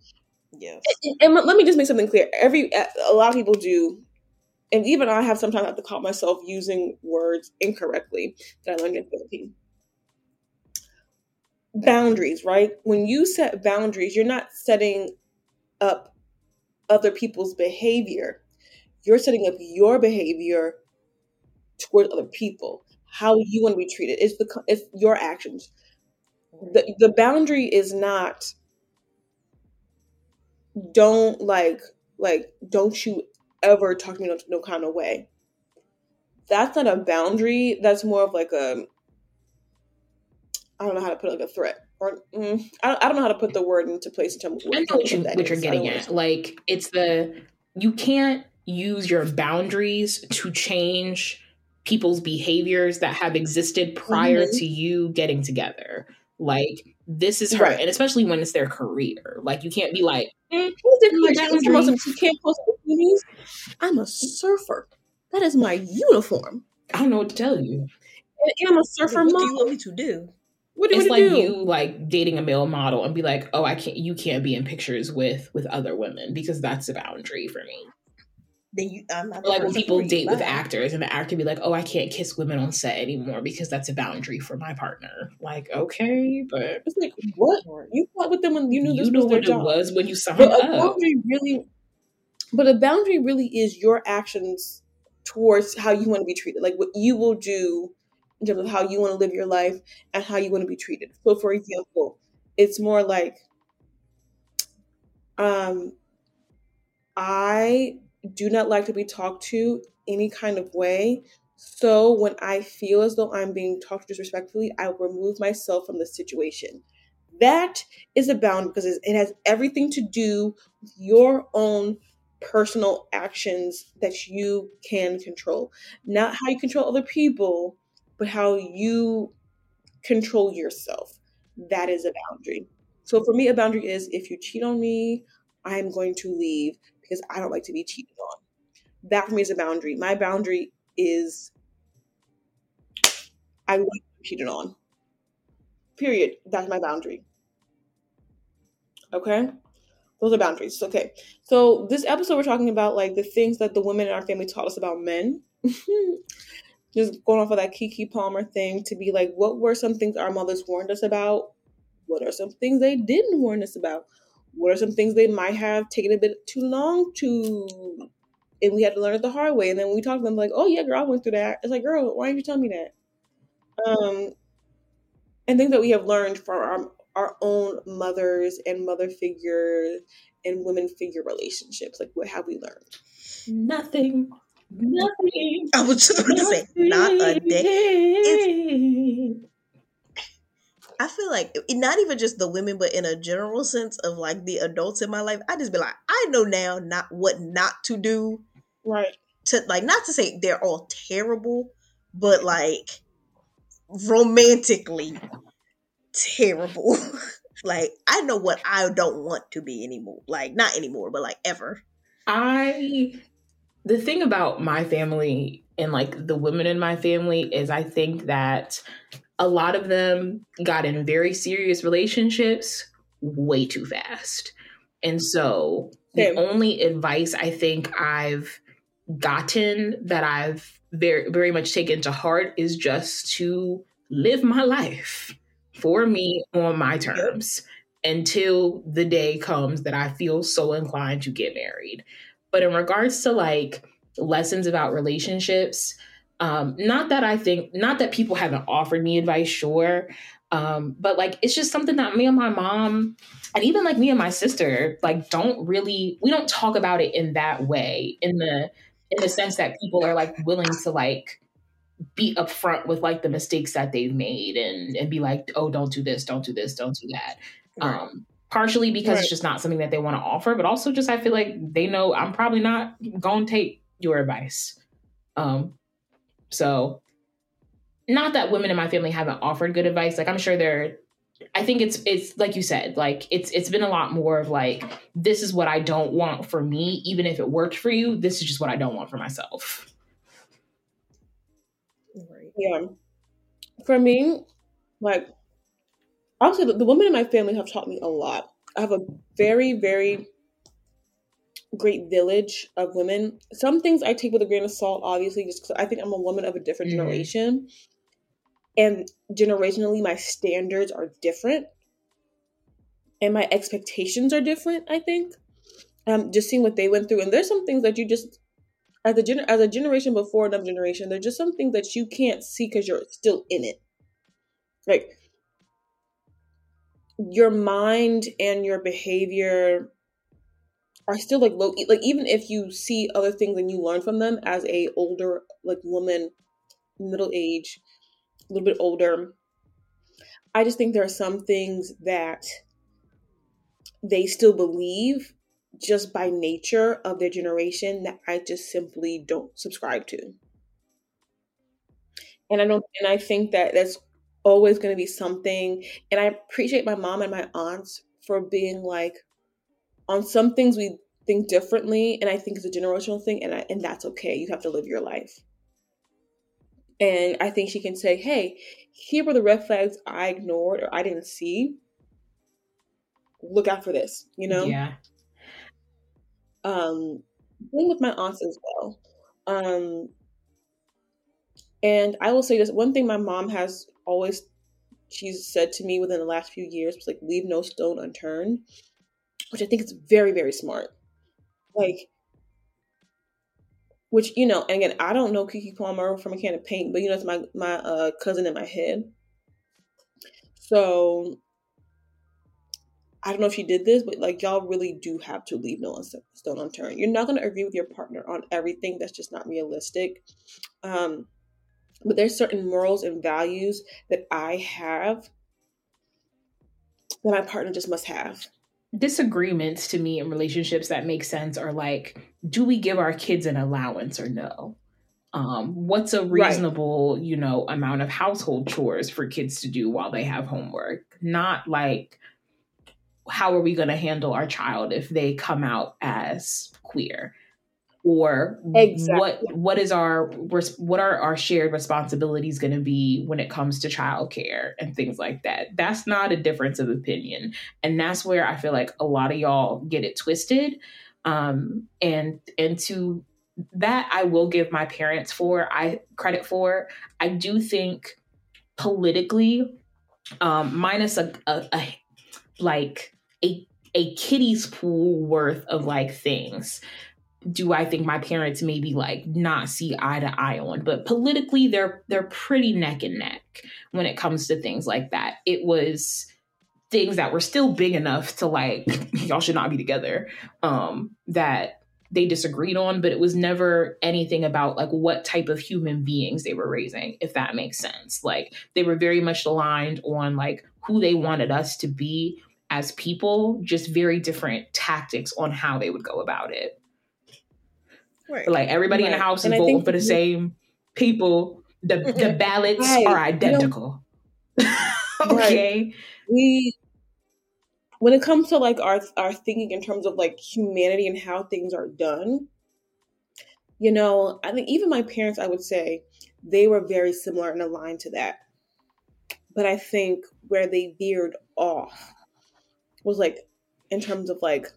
Yes. And, and let me just make something clear. Every a lot of people do, and even I have sometimes have to call myself using words incorrectly that I learned in therapy boundaries, right? When you set boundaries, you're not setting up other people's behavior. You're setting up your behavior toward other people. How you want to be treated. It's the it's your actions. The the boundary is not don't like like don't you ever talk to me no, no kind of way. That's not a boundary. That's more of like a I don't know how to put it, like a threat. Or mm, I, I don't know how to put the word into place in terms of I know what, you, what you're getting at. Like it's the you can't use your boundaries to change people's behaviors that have existed prior mm-hmm. to you getting together. Like this is her, right. and especially when it's their career. Like you can't be like, mm, you can't post bikinis. I'm a surfer. That is my uniform. I don't know what to tell you. And I'm a surfer what mom. do you want me to do? What do it's like do? you like dating a male model and be like, oh, I can't. You can't be in pictures with with other women because that's a boundary for me then you I'm not like when people date with actors and the actor be like, "Oh, I can't kiss women on set anymore because that's a boundary for my partner." Like, okay, but it's like what you fought with them when you knew you was what job. it was when you signed but up. A boundary really, but a boundary really is your actions towards how you want to be treated, like what you will do in terms of how you want to live your life and how you want to be treated. So, for example, it's more like, um, I do not like to be talked to any kind of way. So when I feel as though I'm being talked to disrespectfully, I remove myself from the situation. That is a bound because it has everything to do with your own personal actions that you can control. Not how you control other people, but how you control yourself. That is a boundary. So for me, a boundary is if you cheat on me, I'm going to leave because I don't like to be cheated on. That for me is a boundary. My boundary is I like to be cheated on. Period. That's my boundary. Okay? Those are boundaries. Okay. So this episode we're talking about like the things that the women in our family taught us about men. Just going off of that Keke Palmer thing to be like, what were some things our mothers warned us about? What are some things they didn't warn us about? what are some things they might have taken a bit too long to and we had to learn it the hard way. And then we talk to them like oh yeah girl i went through that. It's like girl why didn't you tell me that? Um and things that we have learned from our our own mothers and mother figures and women figure relationships like what have we learned? Nothing nothing i was just going to say not a day it's, I feel like not even just the women, but in a general sense of like the adults in my life, I just be like, I know now not what not to do. Right. To like not to say they're all terrible, but like romantically terrible. like I know what I don't want to be anymore. Like not anymore, but like ever. I the thing about my family and like the women in my family is I think that a lot of them got in very serious relationships way too fast. And so the only advice I think I've gotten that I've very very much taken to heart is just to live my life for me on my terms until the day comes that I feel so inclined to get married. But in regards to like lessons about relationships, um, not that I think, not that people haven't offered me advice, sure. Um, but like it's just something that me and my mom, and even like me and my sister, like don't really we don't talk about it in that way, in the in the sense that people are like willing to like be upfront with like the mistakes that they've made and and be like, oh, don't do this, don't do this, don't do that. Right. Um, partially because right. it's just not something that they want to offer, but also just I feel like they know I'm probably not going to take your advice. Um, so, not that women in my family haven't offered good advice. Like I'm sure they're I think it's it's like you said, like it's it's been a lot more of like this is what I don't want for me, even if it worked for you. This is just what I don't want for myself. Yeah, for me, like honestly, the, the women in my family have taught me a lot. I have a very very great village of women. Some things I take with a grain of salt, obviously, just because I think I'm a woman of a different mm-hmm. generation. And generationally, my standards are different. And my expectations are different, I think. Um, just seeing what they went through. And there's some things that you just, as a, gener- as a generation before another generation, there's just some things that you can't see because you're still in it. Like, your mind and your behavior are still like low like even if you see other things and you learn from them as a older like woman middle age a little bit older I just think there are some things that they still believe just by nature of their generation that I just simply don't subscribe to. And I don't and I think that that's always going to be something and I appreciate my mom and my aunts for being like on some things we think differently and I think it's a generational thing and I, and that's okay. You have to live your life. And I think she can say, "Hey, here were the red flags I ignored or I didn't see. Look out for this." You know? Yeah. Um, same with my aunts as well. Um, and I will say this: one thing my mom has always she's said to me within the last few years was like, "Leave no stone unturned," which I think is very, very smart. Like which you know, and again, I don't know Keke Palmer from a can of paint, but you know, it's my my uh, cousin in my head. So I don't know if she did this, but like y'all really do have to leave no stone unturned. You're not going to agree with your partner on everything. That's just not realistic. Um, but there's certain morals and values that I have that my partner just must have. Disagreements to me in relationships that make sense are like do we give our kids an allowance or no? Um, what's a reasonable right. you know amount of household chores for kids to do while they have homework? Not like how are we going to handle our child if they come out as queer or exactly. what what is our what are our shared responsibilities going to be when it comes to childcare and things like that? That's not a difference of opinion. And that's where i feel like a lot of y'all get it twisted um and and to that i will give my parents for i credit for. I do think politically um minus a, a, a like a a kiddie's pool worth of like things do I think my parents maybe like not see eye to eye on, but politically they're they're pretty neck and neck when it comes to things like that. It was things that were still big enough to like y'all should not be together um that they disagreed on, but it was never anything about like what type of human beings they were raising, if that makes sense. Like they were very much aligned on like who they wanted us to be as people, just very different tactics on how they would go about it. Right. Like everybody right. in the house is voting for the same people. The the ballots right. are identical. okay. We when it comes to like our our thinking in terms of like humanity and how things are done, you know, I think even my parents, I would say, they were very similar and aligned to that. But I think where they veered off was like in terms of like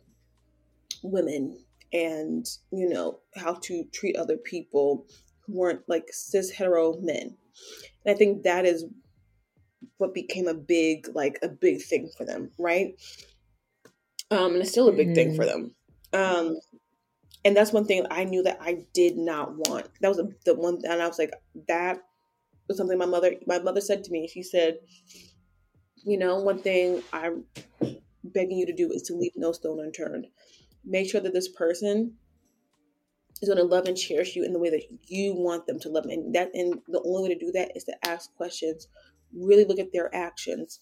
women and you know how to treat other people who weren't like cis hetero men. And i think that is what became a big like a big thing for them right? Um and it's still a big mm-hmm. thing for mm-hmm. them. Um and that's one thing i knew that i did not want. That was the one and i was like that was something my mother my mother said to me. She said you know one thing i'm begging you to do is to leave no stone unturned make sure that this person is going to love and cherish you in the way that you want them to love. And that and the only way to do that is to ask questions really look at their actions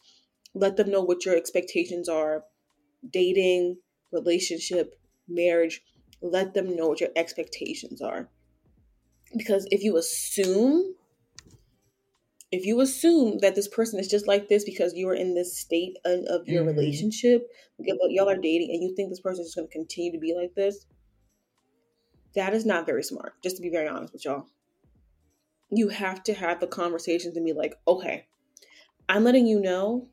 let them know what your expectations are dating relationship marriage let them know what your expectations are. Because if you assume if you assume that this person is just like this because you are in this state of, your mm-hmm. relationship, y'all are dating, and you think this person is going to continue to be like this, that is not very smart. Just to be very honest with y'all, you have to have the conversations and be like, okay, I'm letting you know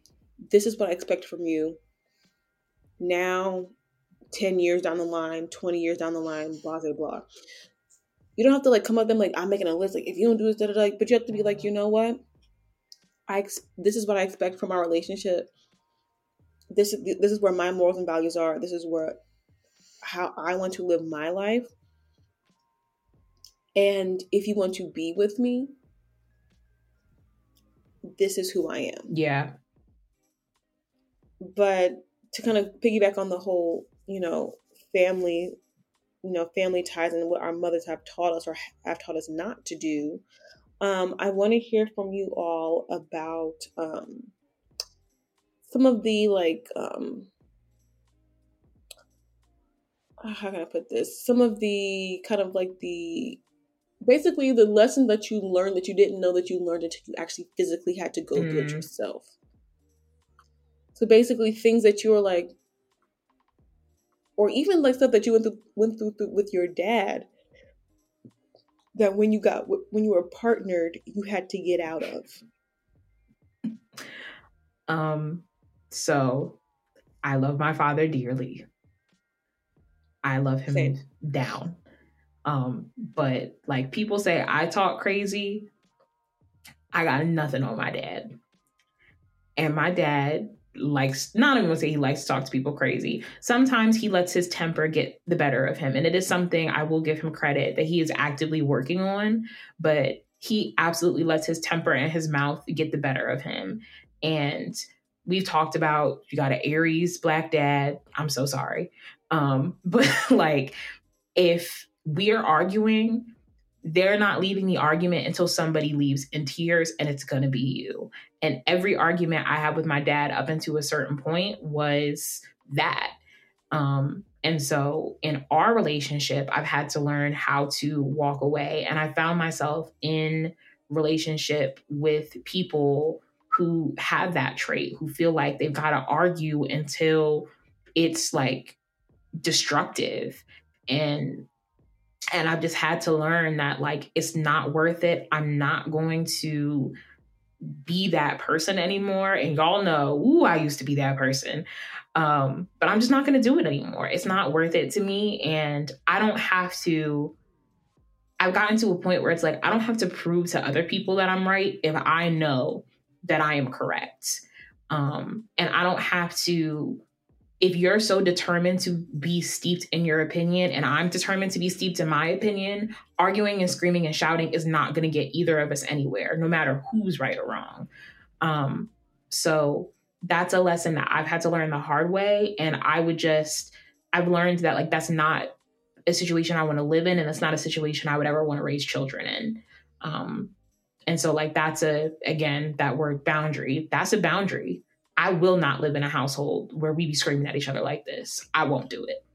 this is what I expect from you. Now, 10 years down the line, 20 years down the line, blah, blah, blah. You don't have to like come up them like I'm making a list. Like if you don't do this, da, da, da, but you have to be like, you know what? I this is what I expect from our relationship. This is this is where my morals and values are. This is where how I want to live my life. And if you want to be with me, this is who I am. Yeah. But to kind of piggyback on the whole, you know, family, you know, family ties and what our mothers have taught us or have taught us not to do, um, I want to hear from you all about um, some of the like um how can I put this? Some of the kind of like the basically the lesson that you learned that you didn't know that you learned until you actually physically had to go mm. through it mm. yourself. So basically, things that you were like, or even like stuff that you went through went through, through with your dad. That when you got when you were partnered, you had to get out of. Um. So, I love my father dearly. I love him Same. down. Um, but like people say I talk crazy. I got nothing on my dad. And my dad likes not even gonna say he likes to talk to people crazy. Sometimes he lets his temper get the better of him. And it is something I will give him credit that he is actively working on, but he absolutely lets his temper and his mouth get the better of him. And we've talked about you got an Aries black dad. I'm so sorry. Um, but like if we're arguing, they're not leaving the argument until somebody leaves in tears and it's going to be you. And every argument I had with my dad up until a certain point was that. Um, and so in our relationship, I've had to learn how to walk away. And I found myself in relationship with people who have that trait, who feel like they've got to argue until it's like destructive. And and I've just had to learn that like it's not worth it. I'm not going to be that person anymore. And y'all know, ooh, I used to be that person. Um, but I'm just not gonna do it anymore. It's not worth it to me. And I don't have to I've gotten to a point where it's like I don't have to prove to other people that I'm right if I know that I am correct. Um, and I don't have to if you're so determined to be steeped in your opinion and I'm determined to be steeped in my opinion, arguing and screaming and shouting is not going to get either of us anywhere, no matter who's right or wrong. Um, so that's a lesson that I've had to learn the hard way. And I would just, I've learned that like that's not a situation I want to live in, and it's not a situation I would ever want to raise children in. Um, and so like that's a again that word boundary. That's a boundary I will not live in a household where we be screaming at each other like this. I won't do it.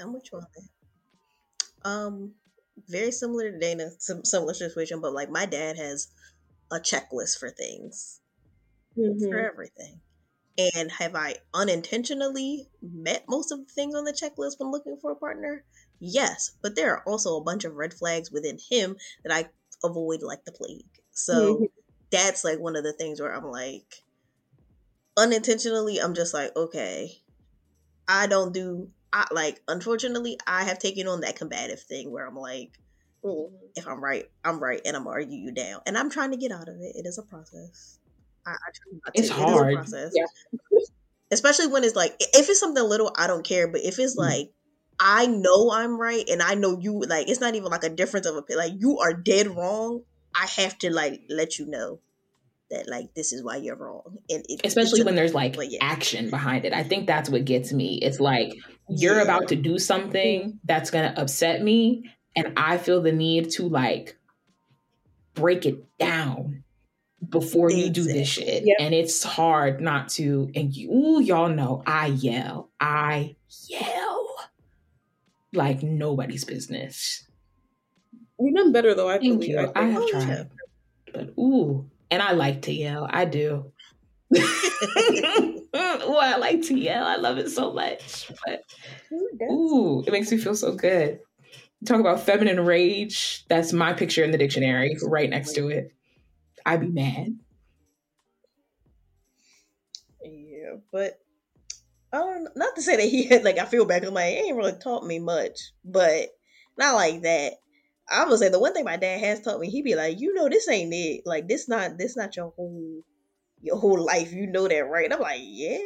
I'm with you on that. Um, very similar to Dana, some similar situation, but like my dad has a checklist for things, mm-hmm. for everything. And have I unintentionally met most of the things on the checklist when looking for a partner? Yes, but there are also a bunch of red flags within him that I avoid like the plague. So mm-hmm. that's like one of the things where I'm like, unintentionally, I'm just like, okay, I don't do. I like. Unfortunately, I have taken on that combative thing where I'm like, mm-hmm. if I'm right, I'm right, and I'm argue you down, and I'm trying to get out of it. It is a process. I, I it's to. hard. It is a process. Yeah. Especially when it's like, if it's something little, I don't care. But if it's mm-hmm. like I know I'm right and I know you like it's not even like a difference of opinion. Like you are dead wrong. I have to like let you know that like this is why you're wrong. And it, especially when there's like yeah. action behind it. I think that's what gets me. It's like you're yeah. about to do something that's gonna upset me, and I feel the need to like break it down before you do this shit. Yep. And it's hard not to. And you, ooh, y'all know I yell. I yell like nobody's business. You've done better though. I Thank you. I, I have oh, tried, but ooh, and I like to yell. I do. oh, I like to yell. I love it so much. But ooh, it makes me feel so good. Talk about feminine rage. That's my picture in the dictionary, right next to it. I'd be mad. Yeah, but not to say that he had like I feel bad. I'm like he ain't really taught me much, but not like that. I'm gonna say the one thing my dad has taught me, he be like, you know, this ain't it. Like this not this not your whole your whole life. You know that, right? And I'm like, yeah,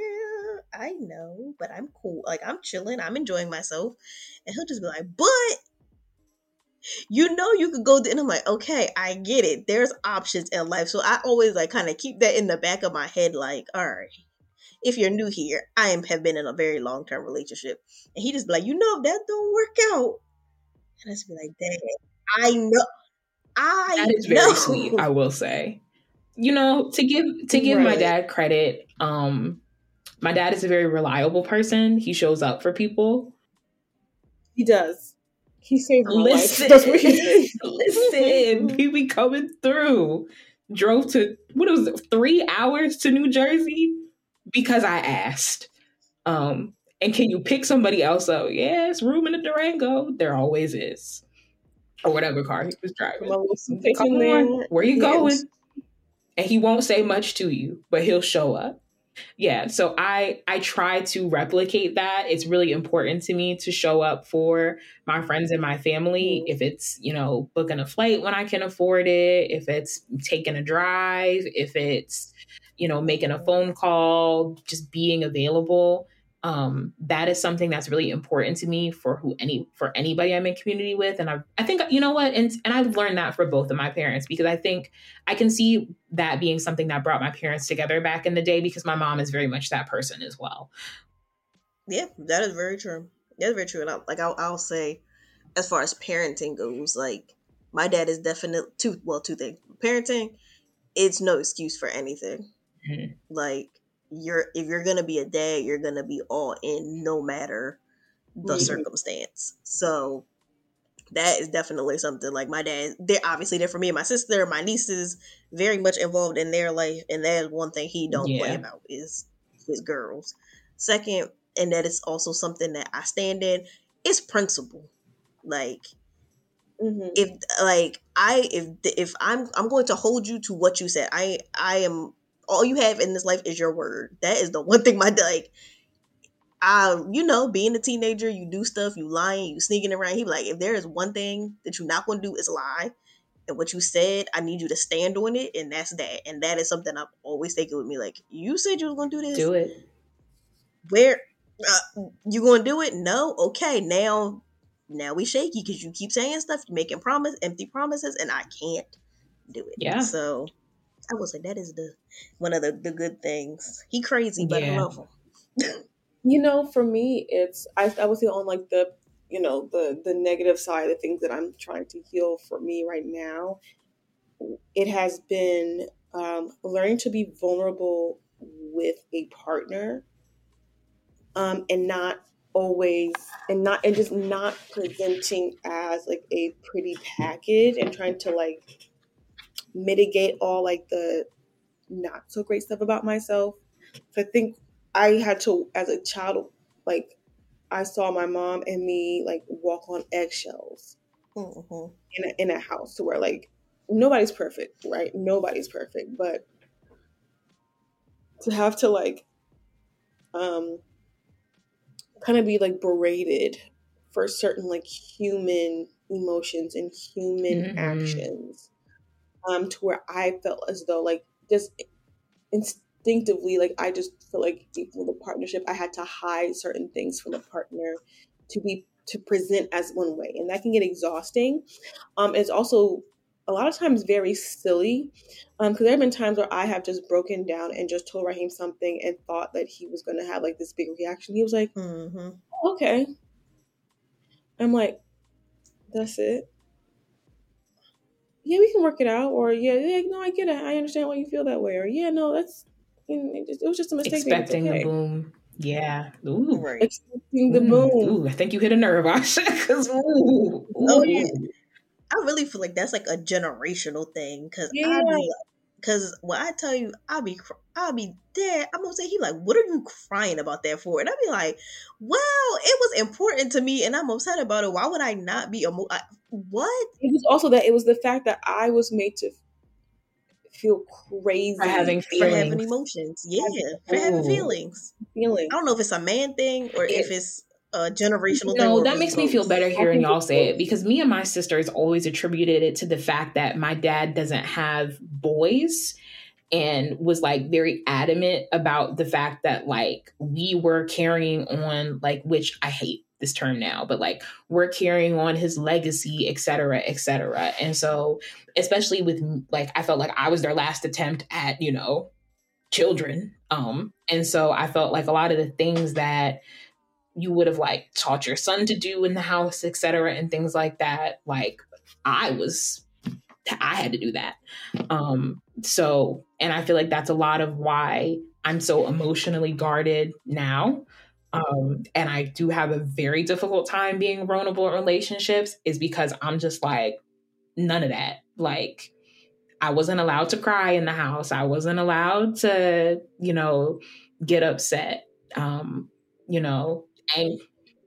I know, but I'm cool. Like I'm chilling. I'm enjoying myself, and he'll just be like, but you know you could go and I'm like, okay, I get it. There's options in life. So I always like kind of keep that in the back of my head, like, all right, if you're new here, I am have been in a very long term relationship. And he just be like, you know, if that don't work out. And I just be like, dang, I know I that is very know. sweet. I will say, you know, to give to give my dad credit. Um, my dad is a very reliable person. He shows up for people. He does. He saved my Listen, life. That's what he did. listen, he be coming through. Drove to what was it, three hours to New Jersey because I asked. Um, and can you pick somebody else up? Yes, room in the Durango. There always is, or whatever car he was driving. My little in there. on, where you Yes. going? And he won't say much to you, but he'll show up. Yeah, so I I try to replicate that. It's really important to me to show up for my friends and my family. Mhm. If it's you know booking a flight when I can afford it, if it's taking a drive, if it's you know making a phone call, just being available. Um, that is something that's really important to me for who any for anybody I'm in community with. And I I think you know what, and and I've learned that for both of my parents because I think I can see that being something that brought my parents together back in the day because my mom is very much that person as well. Yeah, that is very true. That's very true. And I, like I'll, I'll say, as far as parenting goes, like my dad is definitely two. Well, two things. Parenting, it's no excuse for anything. Mhm. Like you're if you're gonna be a dad, you're gonna be all in, no matter the Mhm. circumstance. So that is definitely something like my dad. They're obviously there for me and my sister. My niece is very much involved in their life, and that is one thing he don't play about is his girls. Second, and that is also something that I stand in is principle. Like Mhm. if like I if if I'm I'm going to hold you to what you said. I I am all you have in this life is your word. That is the one thing my like uh, you know, being a teenager, you do stuff, you lying, you sneaking around. He be like, if there is one thing that you're not gonna do is lie. And what you said, I need you to stand on it, and that's that. And that is something I've always taken with me. Like, you said you was gonna do this. Do it. Where uh, you gonna do it? No. Okay, now now we shaky because you keep saying stuff, you making promise, empty promises, and I can't do it. Yeah. So I would say that is the one of the, the good things. He crazy, but I Yeah. love him. You know, for me, it's I, I would say on like the you know the the negative side, the things that I'm trying to heal for me right now. It has been um, learning to be vulnerable with a partner, um, and not always and not and just not presenting as like a pretty package and trying to like mitigate all like the not so great stuff about myself. So I think I had to, as a child, like I saw my mom and me like walk on eggshells Mhm. in a, in a house to where like nobody's perfect, right? Nobody's perfect, but to have to like um kind of be like berated for certain like human emotions and human Mhm. actions um to where I felt as though like just instinctively like I just feel like for the partnership I had to hide certain things from the partner to be to present as one way and that can get exhausting. Um it's also a lot of times very silly um because there have been times where I have just broken down and just told Raheem something and thought that he was going to have like this big reaction. He was like mm-hmm. "Oh, okay. I'm like that's it yeah we can work it out or yeah yeah no I get it I understand why you feel that way or yeah no that's it was just a mistake baby. It's Expecting okay." the boom. Yeah. Ooh. Right. expecting the Mm. boom Ooh, I think you hit a nerve, Asha. 'cause, ooh, Oh, yeah. I really feel like that's like a generational thing because Yeah. I be because when I tell you I'll be cr- I be dead. I'm gonna say he like, what are you crying about that for? And I'll be like, well, it was important to me, and I'm upset about it. Why would I not be emo- I, what? it was also that it was the fact that I was made to feel crazy For having feelings. For having emotions, yeah, for having Ooh. feelings. I don't know if it's a man thing or if it's a generational thing. No, or that makes it's me feel better hearing y'all say it because me and my sisters always attributed it to the fact that my dad doesn't have boys and was like very adamant about the fact that like we were carrying on like which I hate this term now, but like we're carrying on his legacy, et cetera, et cetera. And so, especially with like, I felt like I was their last attempt at, you know, children. Um, and so I felt like a lot of the things that you would have like taught your son to do in the house, et cetera, and things like that, like I was I had to do that. Um, so, and I feel like that's a lot of why I'm so emotionally guarded now. Um, and I do have a very difficult time being vulnerable in relationships is because I'm just like, none of that. Like, I wasn't allowed to cry in the house. I wasn't allowed to, you know, get upset. Um, you know, and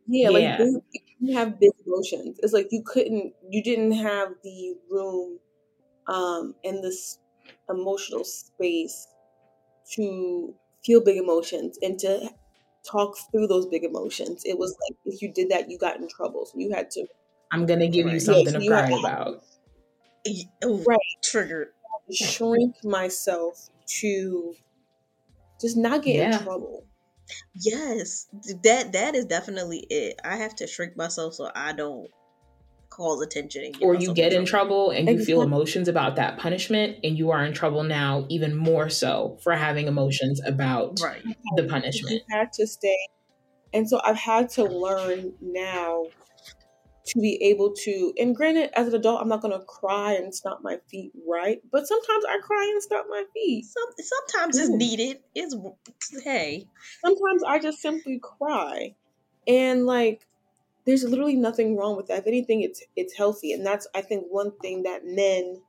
yeah, yeah. like you have big emotions. It's like you couldn't, you didn't have the room um, and this emotional space to feel big emotions and to talk through those big emotions. It was like if you did that, you got in trouble. So you had to. I'm gonna give you something to cry about. right, triggered. Shrink myself to just not get yeah. in trouble. Yes, that that is definitely it. I have to shrink myself so I don't cause attention. or you get in trouble. trouble and you feel emotions about that punishment, and you are in trouble now, even more so for having emotions about right. the punishment. You had to stay, and so I've had to learn now to be able to and granted as an adult i'm not going to cry and stomp my feet right? But sometimes i cry and stomp my feet. Some, sometimes Ooh. it's needed. It's hey. Sometimes i just simply cry. And like there's literally nothing wrong with that. If anything it's it's healthy. And that's i think one thing that men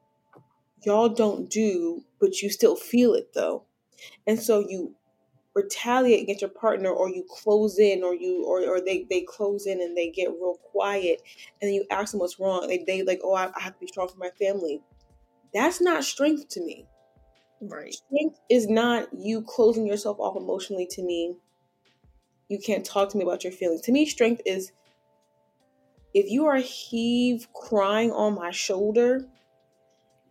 y'all don't do but you still feel it though. And so you retaliate against your partner or you close in or you or, or they, they close in and they get real quiet and then you ask them what's wrong they, they like oh I, I have to be strong for my family. That's not strength to me. Right. Strength is not you closing yourself off emotionally to me. You can't talk to me about your feelings. To me strength is if you are heave crying on my shoulder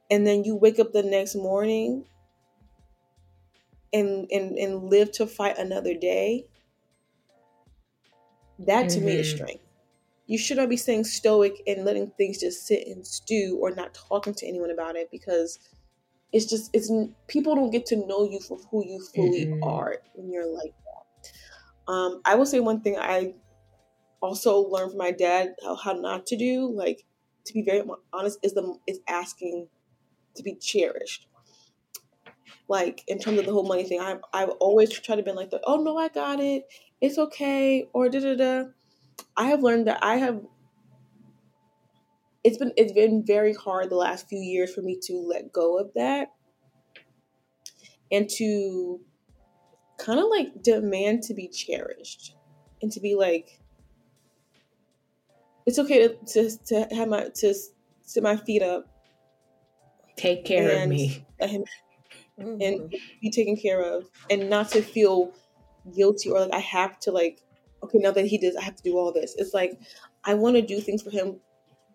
and then you wake up the next morning and and and live to fight another day that to mm-hmm. me is mm-hmm. strength you should not be staying stoic and letting things just sit and stew or not talking to anyone about it because it's just it's people don't get to know you for who you fully mm-hmm. are when you're like that um i will say one thing i also learned from my dad how, how not to do like to be very honest is the is asking to be cherished like in terms of the whole money thing. I've I've always tried to be like the oh no I got it, it's okay or da da da. I have learned that I have. It's been it's been very hard the last few years for me to let go of that, and to kind of like demand to be cherished, and to be like, it's okay to to, to have my to sit my feet up, take care of me, let him mm-hmm. and be taken care of and not to feel guilty or like I have to like okay now that he does I have to do all this. It's like I want to do things for him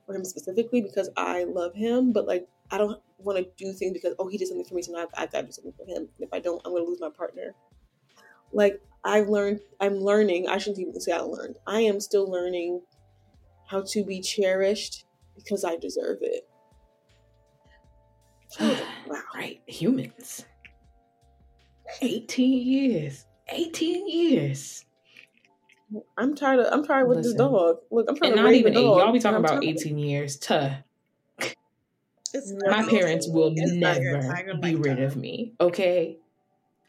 for him specifically because I love him, but like I don't want to do things because oh he did something for me so now I've, I've got to do something for him. If I don't, I'm going to lose my partner. Like I've learned, I'm learning. I shouldn't even say I learned. I am still learning how to be cherished because I deserve it. Wow. Right. Humans. 18 years. 18 years. I'm tired of I'm tired with Listen, this dog. Look, I'm trying and not even eight. Y'all be talking about 18 years. Tuh. My parents will never be rid of me. Okay.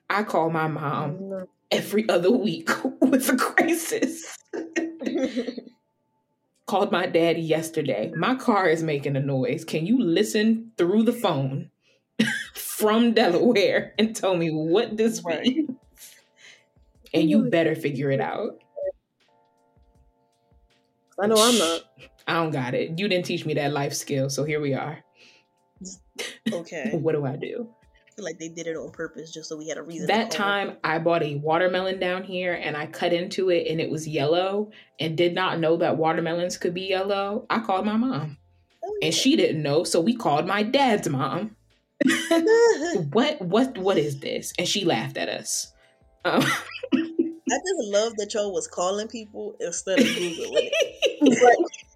I call my mom every other week with a crisis. called my dad yesterday. My car is making a noise. Can you listen through the phone from Delaware and tell me what this right. means? And you better figure it out. I know I'm not. I don't got it. You didn't teach me that life skill, so here we are. Okay. what do I do? Like they did it on purpose just so we had a reason. That time it. I bought a watermelon down here and I cut into it and it was yellow and did not know that watermelons could be yellow. I called my mom. Oh, yeah. And she didn't know, so we called my dad's mom. what what what is this? And she laughed at us. Um, I just love that y'all was calling people instead of Googling it.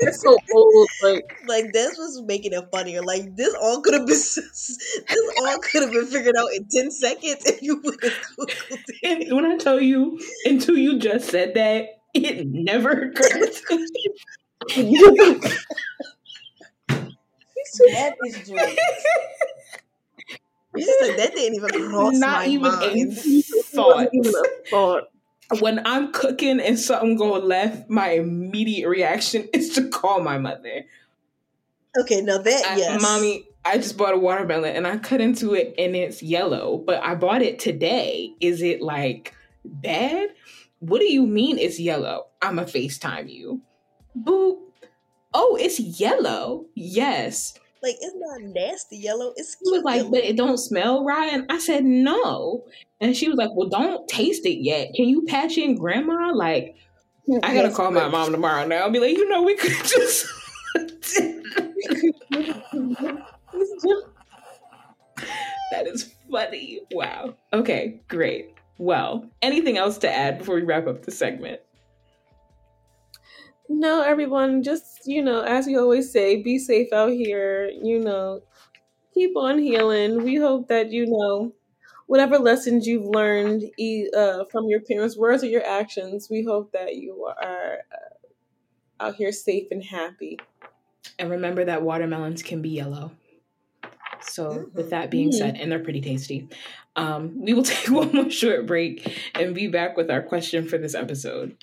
That's so old. Like, like that's what's making it funnier. Like this all could have been this all could have been figured out in ten seconds if you would have googled it. And when I tell you, until you just said that, it never occurred to me. That is true. Like, that didn't even cross Not my even mind. a thought. Even a thought. When I'm cooking and something going left, my immediate reaction is to call my mother. Okay, now that I- yes, Mommy, I just bought a watermelon and I cut into it and it's yellow, but I bought it today. Is it like bad? What do you mean it's yellow? I'm a FaceTime you. Boop. Oh, it's yellow. Yes. Like it's not nasty yellow. It's She was like, yellow. but it don't smell right. And I said, no. And she was like, well, don't taste it yet. Can you patch in grandma? Like, I gotta call my mom tomorrow now and be like, you know, we could just. that is funny. Wow. Okay, great. Well, anything else to add before we wrap up the segment? No, everyone, just, you know, as we always say, be safe out here. You know, keep on healing. We hope that, you know, whatever lessons you've learned uh, from your parents' words or your actions, we hope that you are uh, out here safe and happy. And remember that watermelons can be yellow. So, with that being Mhm. said, and they're pretty tasty, um, we will take one more short break and be back with our question for this episode.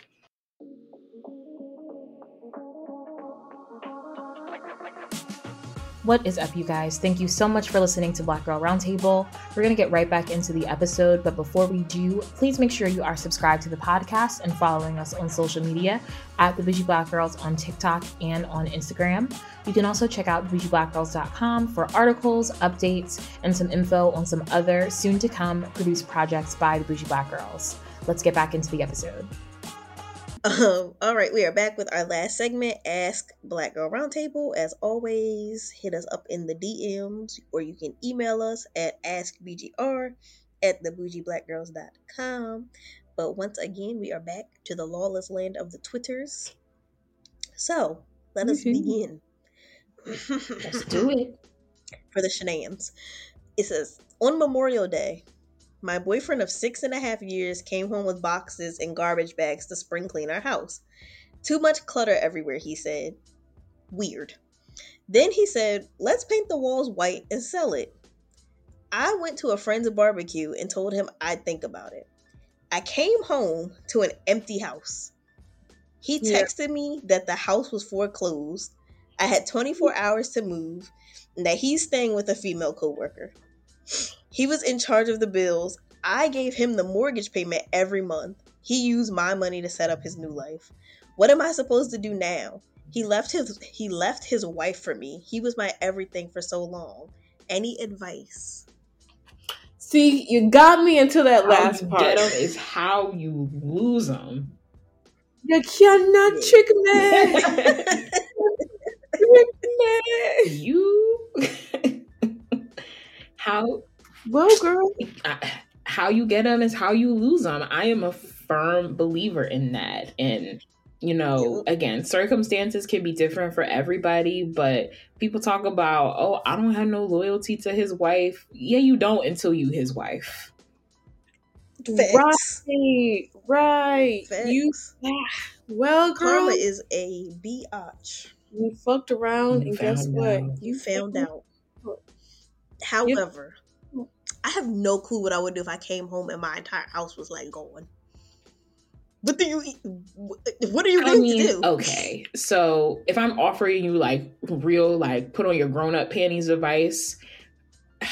What is up, you guys? Thank you so much for listening to Black Girl Roundtable. We're going to get right back into the episode, but before we do, please make sure you are subscribed to the podcast and following us on social media at The Bougie Black Girls on TikTok and on Instagram. You can also check out bougieblackgirls.com for articles, updates, and some info on some other soon to come produced projects by the Bougie Black Girls. Let's get back into the episode. Um, all right, we are back with our last segment, Ask Black Girl Roundtable. As always, hit us up in the DMs or you can email us at askbgr at thebougieblackgirls.com. But once again, we are back to the lawless land of the Twitters. So, let us begin. Let's do it. for the shenanigans. It says, On Memorial Day, my boyfriend of six and a half years came home with boxes and garbage bags to spring clean our house. Too much clutter everywhere, he said. Weird. Then he said, Let's paint the walls white and sell it. I went to a friend's barbecue and told him I'd think about it. I came home to an empty house. He Yeah. texted me that the house was foreclosed. I had 24 mm. hours to move and that he's staying with a female coworker. He was in charge of the bills. I gave him the mortgage payment every month. He used my money to set up his new life. What am I supposed to do now? He left his he left his wife for me. He was my everything for so long. Any advice? See, you got me into that How last you part. get 'em is how you lose them. You cannot trick me. Trick me. you how Well, girl, how you get them is how you lose them. I am a firm believer in that. And, you know, again, circumstances can be different for everybody, but people talk about, oh, I don't have no loyalty to his wife. Yeah, you don't until you his wife. Facts. right, right. You well, girl, Karma is a biatch. you fucked around, You and guess found what? out. You found out. However, I have no clue what I would do if I came home and my entire house was like gone. What do you? What are you I going mean, to do? okay. So if I'm offering you like real, like put on your grown up panties advice,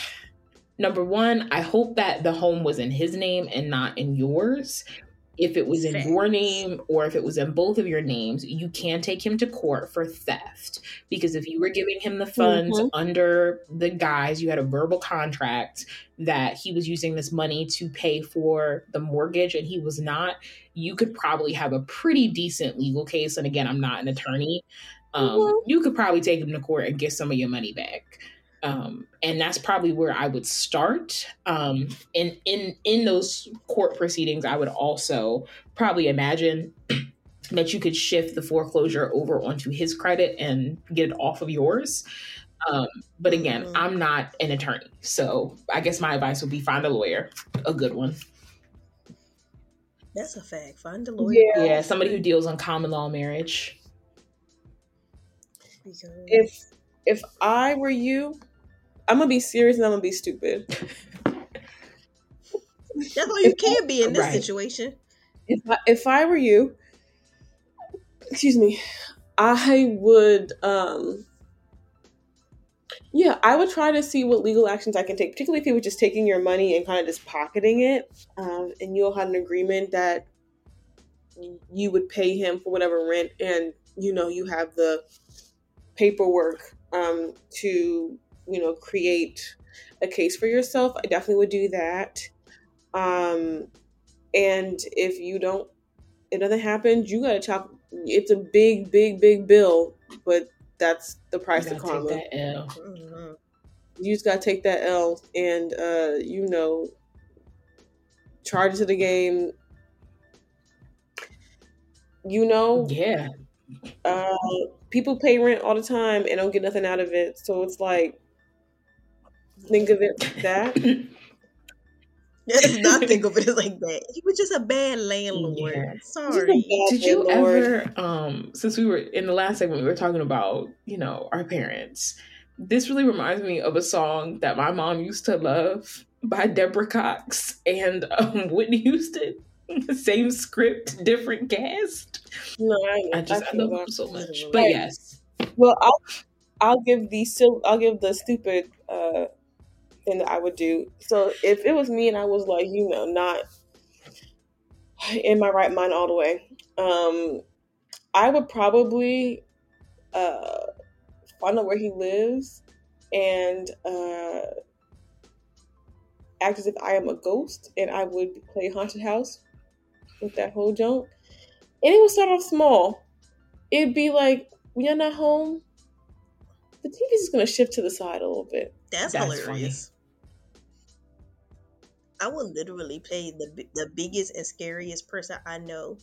number one, I hope that the home was in his name and not in yours. If it was in your name or if it was in both of your names, you can take him to court for theft. Because if you were giving him the funds Mhm. under the guise, you had a verbal contract that he was using this money to pay for the mortgage and he was not, you could probably have a pretty decent legal case. And again, I'm not an attorney. Um, Mhm. You could probably take him to court and get some of your money back. Um, and that's probably where I would start. Um, and in in those court proceedings, I would also probably imagine that you could shift the foreclosure over onto his credit and get it off of yours. Um, but again, Mhm. I'm not an attorney, so I guess my advice would be find a lawyer, a good one. That's a fact. Find a lawyer. Yeah. Yeah, somebody who deals on common law marriage. Because If if I were you, I'm gonna be serious and I'm gonna be stupid. That's all you can be in this Right. situation. If I, if I were you, excuse me, I would um yeah, I would try to see what legal actions I can take, particularly if he was just taking your money and kind of just pocketing it, um, and you all had an agreement that you would pay him for whatever rent, and you know you have the paperwork um, to you know create a case for yourself. I definitely would do that. Um, and if you don't, it doesn't happen. You gotta chop. It's a big, big, big bill, but that's the price of karma. take that L. Mhm. You just gotta take that L and uh, you know charge it to the game. You know, Yeah. uh, people pay rent all the time and don't get nothing out of it. So it's like, think of it like that. Let's not think of it like that. He was just a bad landlord. Yeah. Sorry. Did you Lord. ever, um, since we were in the last segment, we were talking about, you know, our parents. This really reminds me of a song that my mom used to love by Deborah Cox and um, Whitney Houston. Same script, different cast. No, I, I just I feel love them so much. But yes, Well, I'll I'll give the I'll give the stupid uh thing that I would do. So if it was me and I was like, you know, not in my right mind all the way, um, I would probably uh find out where he lives and uh act as if I am a ghost and I would play haunted house with that whole junk. And it would start off small. It'd be like, when you're not home, the TV's just gonna shift to the side a little bit. That's, That's hilarious. I would literally pay the the biggest and scariest person I know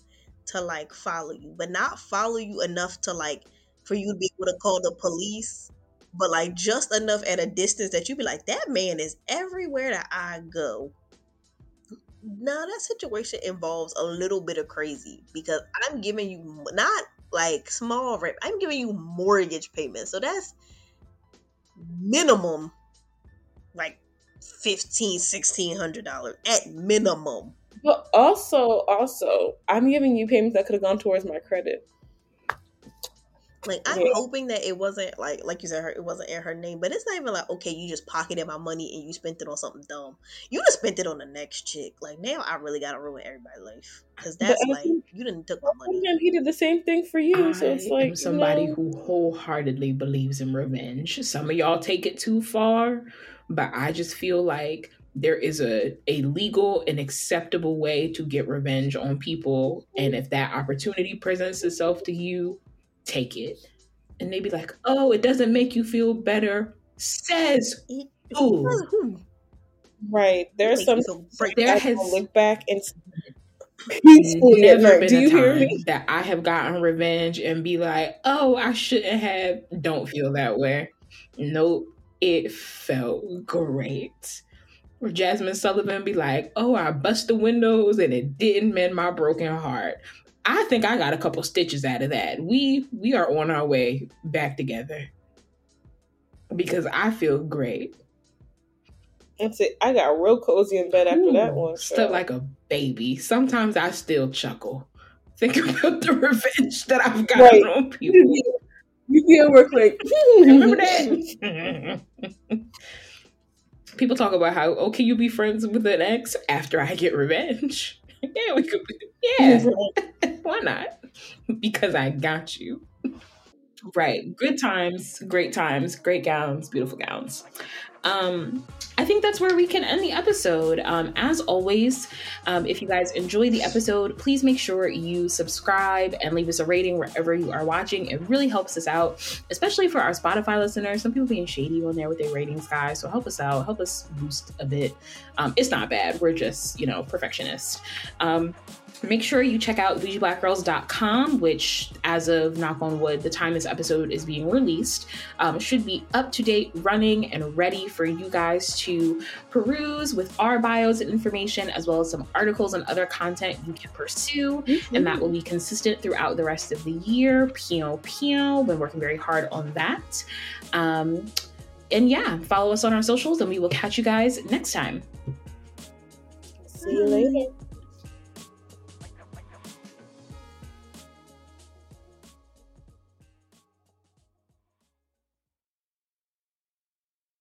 to like follow you, but not follow you enough to like for you to be able to call the police, but like just enough at a distance that you'd be like, that man is everywhere that I go. Now that situation involves a little bit of crazy because I'm giving you not like small rent, I'm giving you mortgage payments, so that's minimum like fifteen, sixteen hundred dollars at minimum. But also, also, I'm giving you payments that could have gone towards my credit. Like I'm Yeah. hoping that it wasn't like like you said her it wasn't in her name, but it's not even like okay, you just pocketed my money and you spent it on something dumb. You just spent it on the next chick. Like now I really gotta ruin everybody's life because that's But like think- you didn't took my money. Sometimes he did the same thing for you, so it's like am somebody you know, who wholeheartedly believes in revenge. Some of y'all take it too far, but I just feel like there is a, a legal and acceptable way to get revenge on people. And if that opportunity presents itself to you, take it. And they be like, oh, it doesn't make you feel better. Says who? who right. There's make some break- There I has can look back and peacefully at never been Do a you hear me? that I have gotten revenge and be like, oh, I shouldn't have. Don't feel that way. Nope. It felt great. Jazmine Sullivan be like, oh, I bust the windows and it didn't mend my broken heart. I think I got a couple stitches out of that. We we are on our way back together. Because I feel great. That's it. I got real cozy in bed after that Ooh, one. Slept like a baby. Sometimes I still chuckle. Think about the revenge that I've gotten Right. on people. You be at work Remember that? people talk about how, oh, can you be friends with an ex after I get revenge? yeah, we could. Be, yeah, why not? Because I got you. Right. Good times, great times, great gowns, beautiful gowns. Um, I think that's where we can end the episode. Um, as always, um, if you guys enjoy the episode, please make sure you subscribe and leave us a rating wherever you are watching. It really helps us out, especially for our Spotify listeners. Some people being shady on there with their ratings, guys. So help us out, help us boost a bit. Um, it's not bad. We're just, you know, perfectionists. Make sure you check out bougieblackgirls.com, which, as of knock on wood, the time this episode is being released, um, should be up to date, running, and ready for you guys to peruse with our bios and information, as well as some articles and other content you can pursue. Mm-hmm. And that will be consistent throughout the rest of the year. Pio Pio, been working very hard on that. Um, and yeah, follow us on our socials, and we will catch you guys next time. See you later.